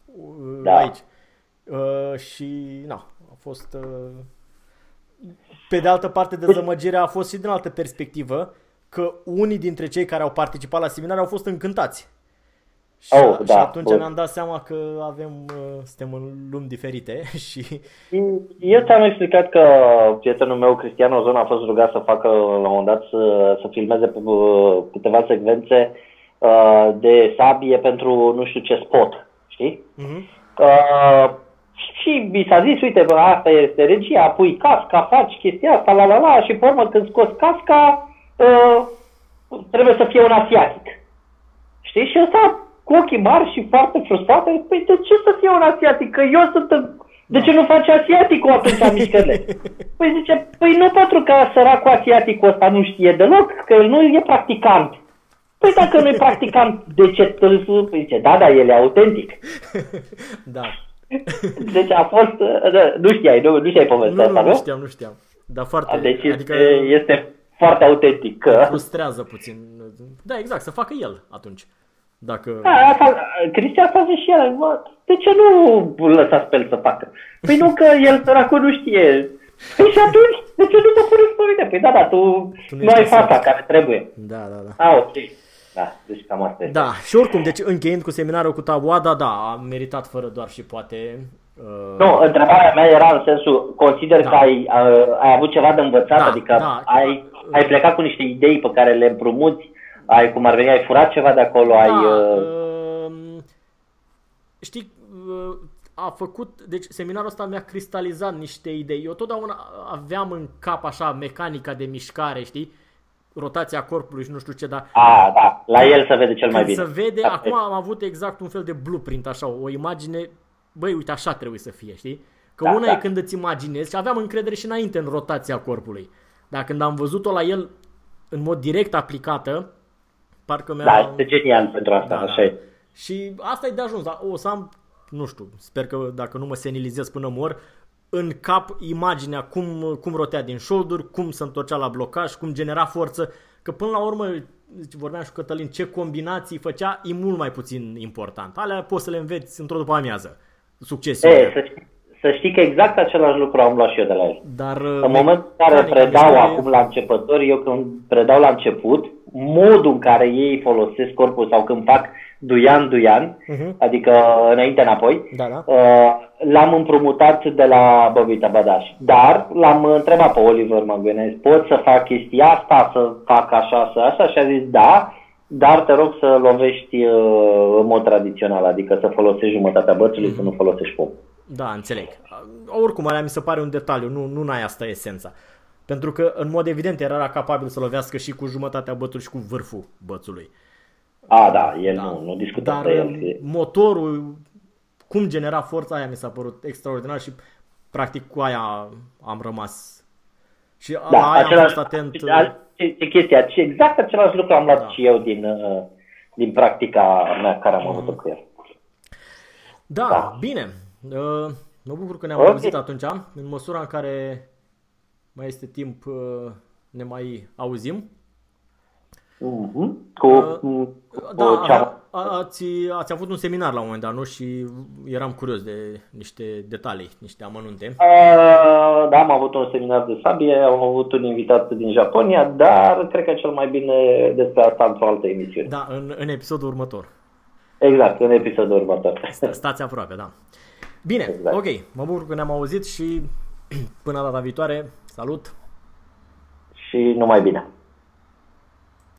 uh, da. aici. Uh, și na, a fost... Uh... Pe de altă parte, dezamăgirea a fost și din altă perspectivă, că unii dintre cei care au participat la seminar au fost încântați și, oh, da, și atunci bun. ne-am dat seama că avem, uh, suntem în lumi diferite (laughs) și... Eu ți-am explicat că prietenul meu, Cristian Ozon, a fost rugat să facă la un moment dat să, să filmeze uh, câteva secvențe uh, de sabie pentru nu știu ce spot, știi? Uh-huh. Uh, și mi s-a zis, uite, bă, asta este regia, pui casca, faci chestia asta, la la la, și pe urmă când scoți casca, uh, trebuie să fie un asiatic. Știi? Și ăsta cu ochii mari și foarte frustrată, păi de ce să fie un asiatic? Că eu sunt... De ce nu face asiaticul atunci mișcările? Păi zice, păi nu pentru că săracul asiaticul ăsta nu știe deloc, că el nu e practicant. Păi dacă nu e practicant, de ce târzu? Păi zice, da, da, el e autentic. Da. Deci a fost, da, nu știai, nu, nu știai povestea nu, asta, nu? Nu știam, nu știam. Dar foarte, deci adică este, este foarte autentic. Că... Frustrează puțin. Da, exact, să facă el atunci. Dacă... Da, asta, Cristian s-a zis și el, bă, de ce nu lăsați pe el să facă? Păi nu că el săracul nu știe. Păi și atunci, de ce nu mă puneți pe mine? Păi da, da, tu, tu nu ai fața care trebuie. Da, da, da. Ah, ok. Da, deci cam asta este. Da, și oricum, deci încheind cu seminarul cu Taboada, da, a meritat fără doar și poate... Uh... Nu, întrebarea mea era în sensul, consider da. că ai, uh, ai avut ceva de învățat, da, adică da. ai, ai plecat cu niște idei pe care le împrumuți ai, cum ar veni, ai furat ceva de acolo, da, ai... Uh... Uh, știi, uh, a făcut, deci seminarul ăsta mi-a cristalizat niște idei. Eu totdeauna aveam în cap așa mecanica de mișcare, știi? rotația corpului și nu știu ce, dar... A, da, la el se vede cel mai bine. Se vede, da, acum am avut exact un fel de blueprint, așa, o imagine, băi, uite, așa trebuie să fie, știi? Că da, una da. e când îți imaginezi și aveam încredere și înainte în rotația corpului. Dar când am văzut-o la el în mod direct aplicată, parcă mi-a... Da, este genial pentru asta, da, așa da. e. Și asta e de ajuns, dar o să am, nu știu, sper că dacă nu mă senilizez până mor, în cap imaginea cum, cum rotea din shoulder, cum se întorcea la blocaj, cum genera forță, că până la urmă, vorbeam și cu Cătălin, ce combinații făcea, e mult mai puțin important. Alea poți să le înveți într-o după amiază. Succesul. E, să, știi, să știi că exact același lucru am luat și eu de la el. Dar, în momentul în care predau de... acum la începători, eu când predau la început, modul în care ei folosesc corpul sau când fac duian-duian, uh-huh. Mhm. adică înainte-înapoi, da, da. Uh, l-am împrumutat de la Băbita Badaș. Dar l-am întrebat pe Oliver Măgânez, pot să fac chestia asta, să fac așa, să așa? Și a zis da, dar te rog să lovești uh, în mod tradițional, adică să folosești jumătatea bățului, uh-huh. să nu folosești foc. Da, înțeleg. Oricum, alea mi se pare un detaliu, nu, nu n-ai asta esența. Pentru că, în mod evident, era capabil să lovească și cu jumătatea bățului și cu vârful bățului. A, da, el da. nu, nu discută Dar el. motorul, cum genera forța aia mi s-a părut extraordinar și practic cu aia am rămas. Și da, la aia același, am fost atent. Ce, ce chestia, ce, exact același lucru am luat da. și eu din, uh, din practica mea care am mm. avut cu el. Da, da, bine. Uh, mă bucur că ne-am okay. auzit atunci, în măsura în care mai este timp uh, ne mai auzim. Mm-hmm. Cu, uh, da, cea... ați, ați avut un seminar la un moment dat, nu? Și eram curios de niște detalii, niște amănunte. Uh, da, am avut un seminar de sabie, am avut un invitat din Japonia, dar cred că cel mai bine despre asta într-o altă emisiune. Da, în, în episodul următor. Exact, în episodul următor. Stați aproape, da. Bine, exact. ok, mă bucur că ne-am auzit și (clears throat) până data viitoare, salut! Și numai bine!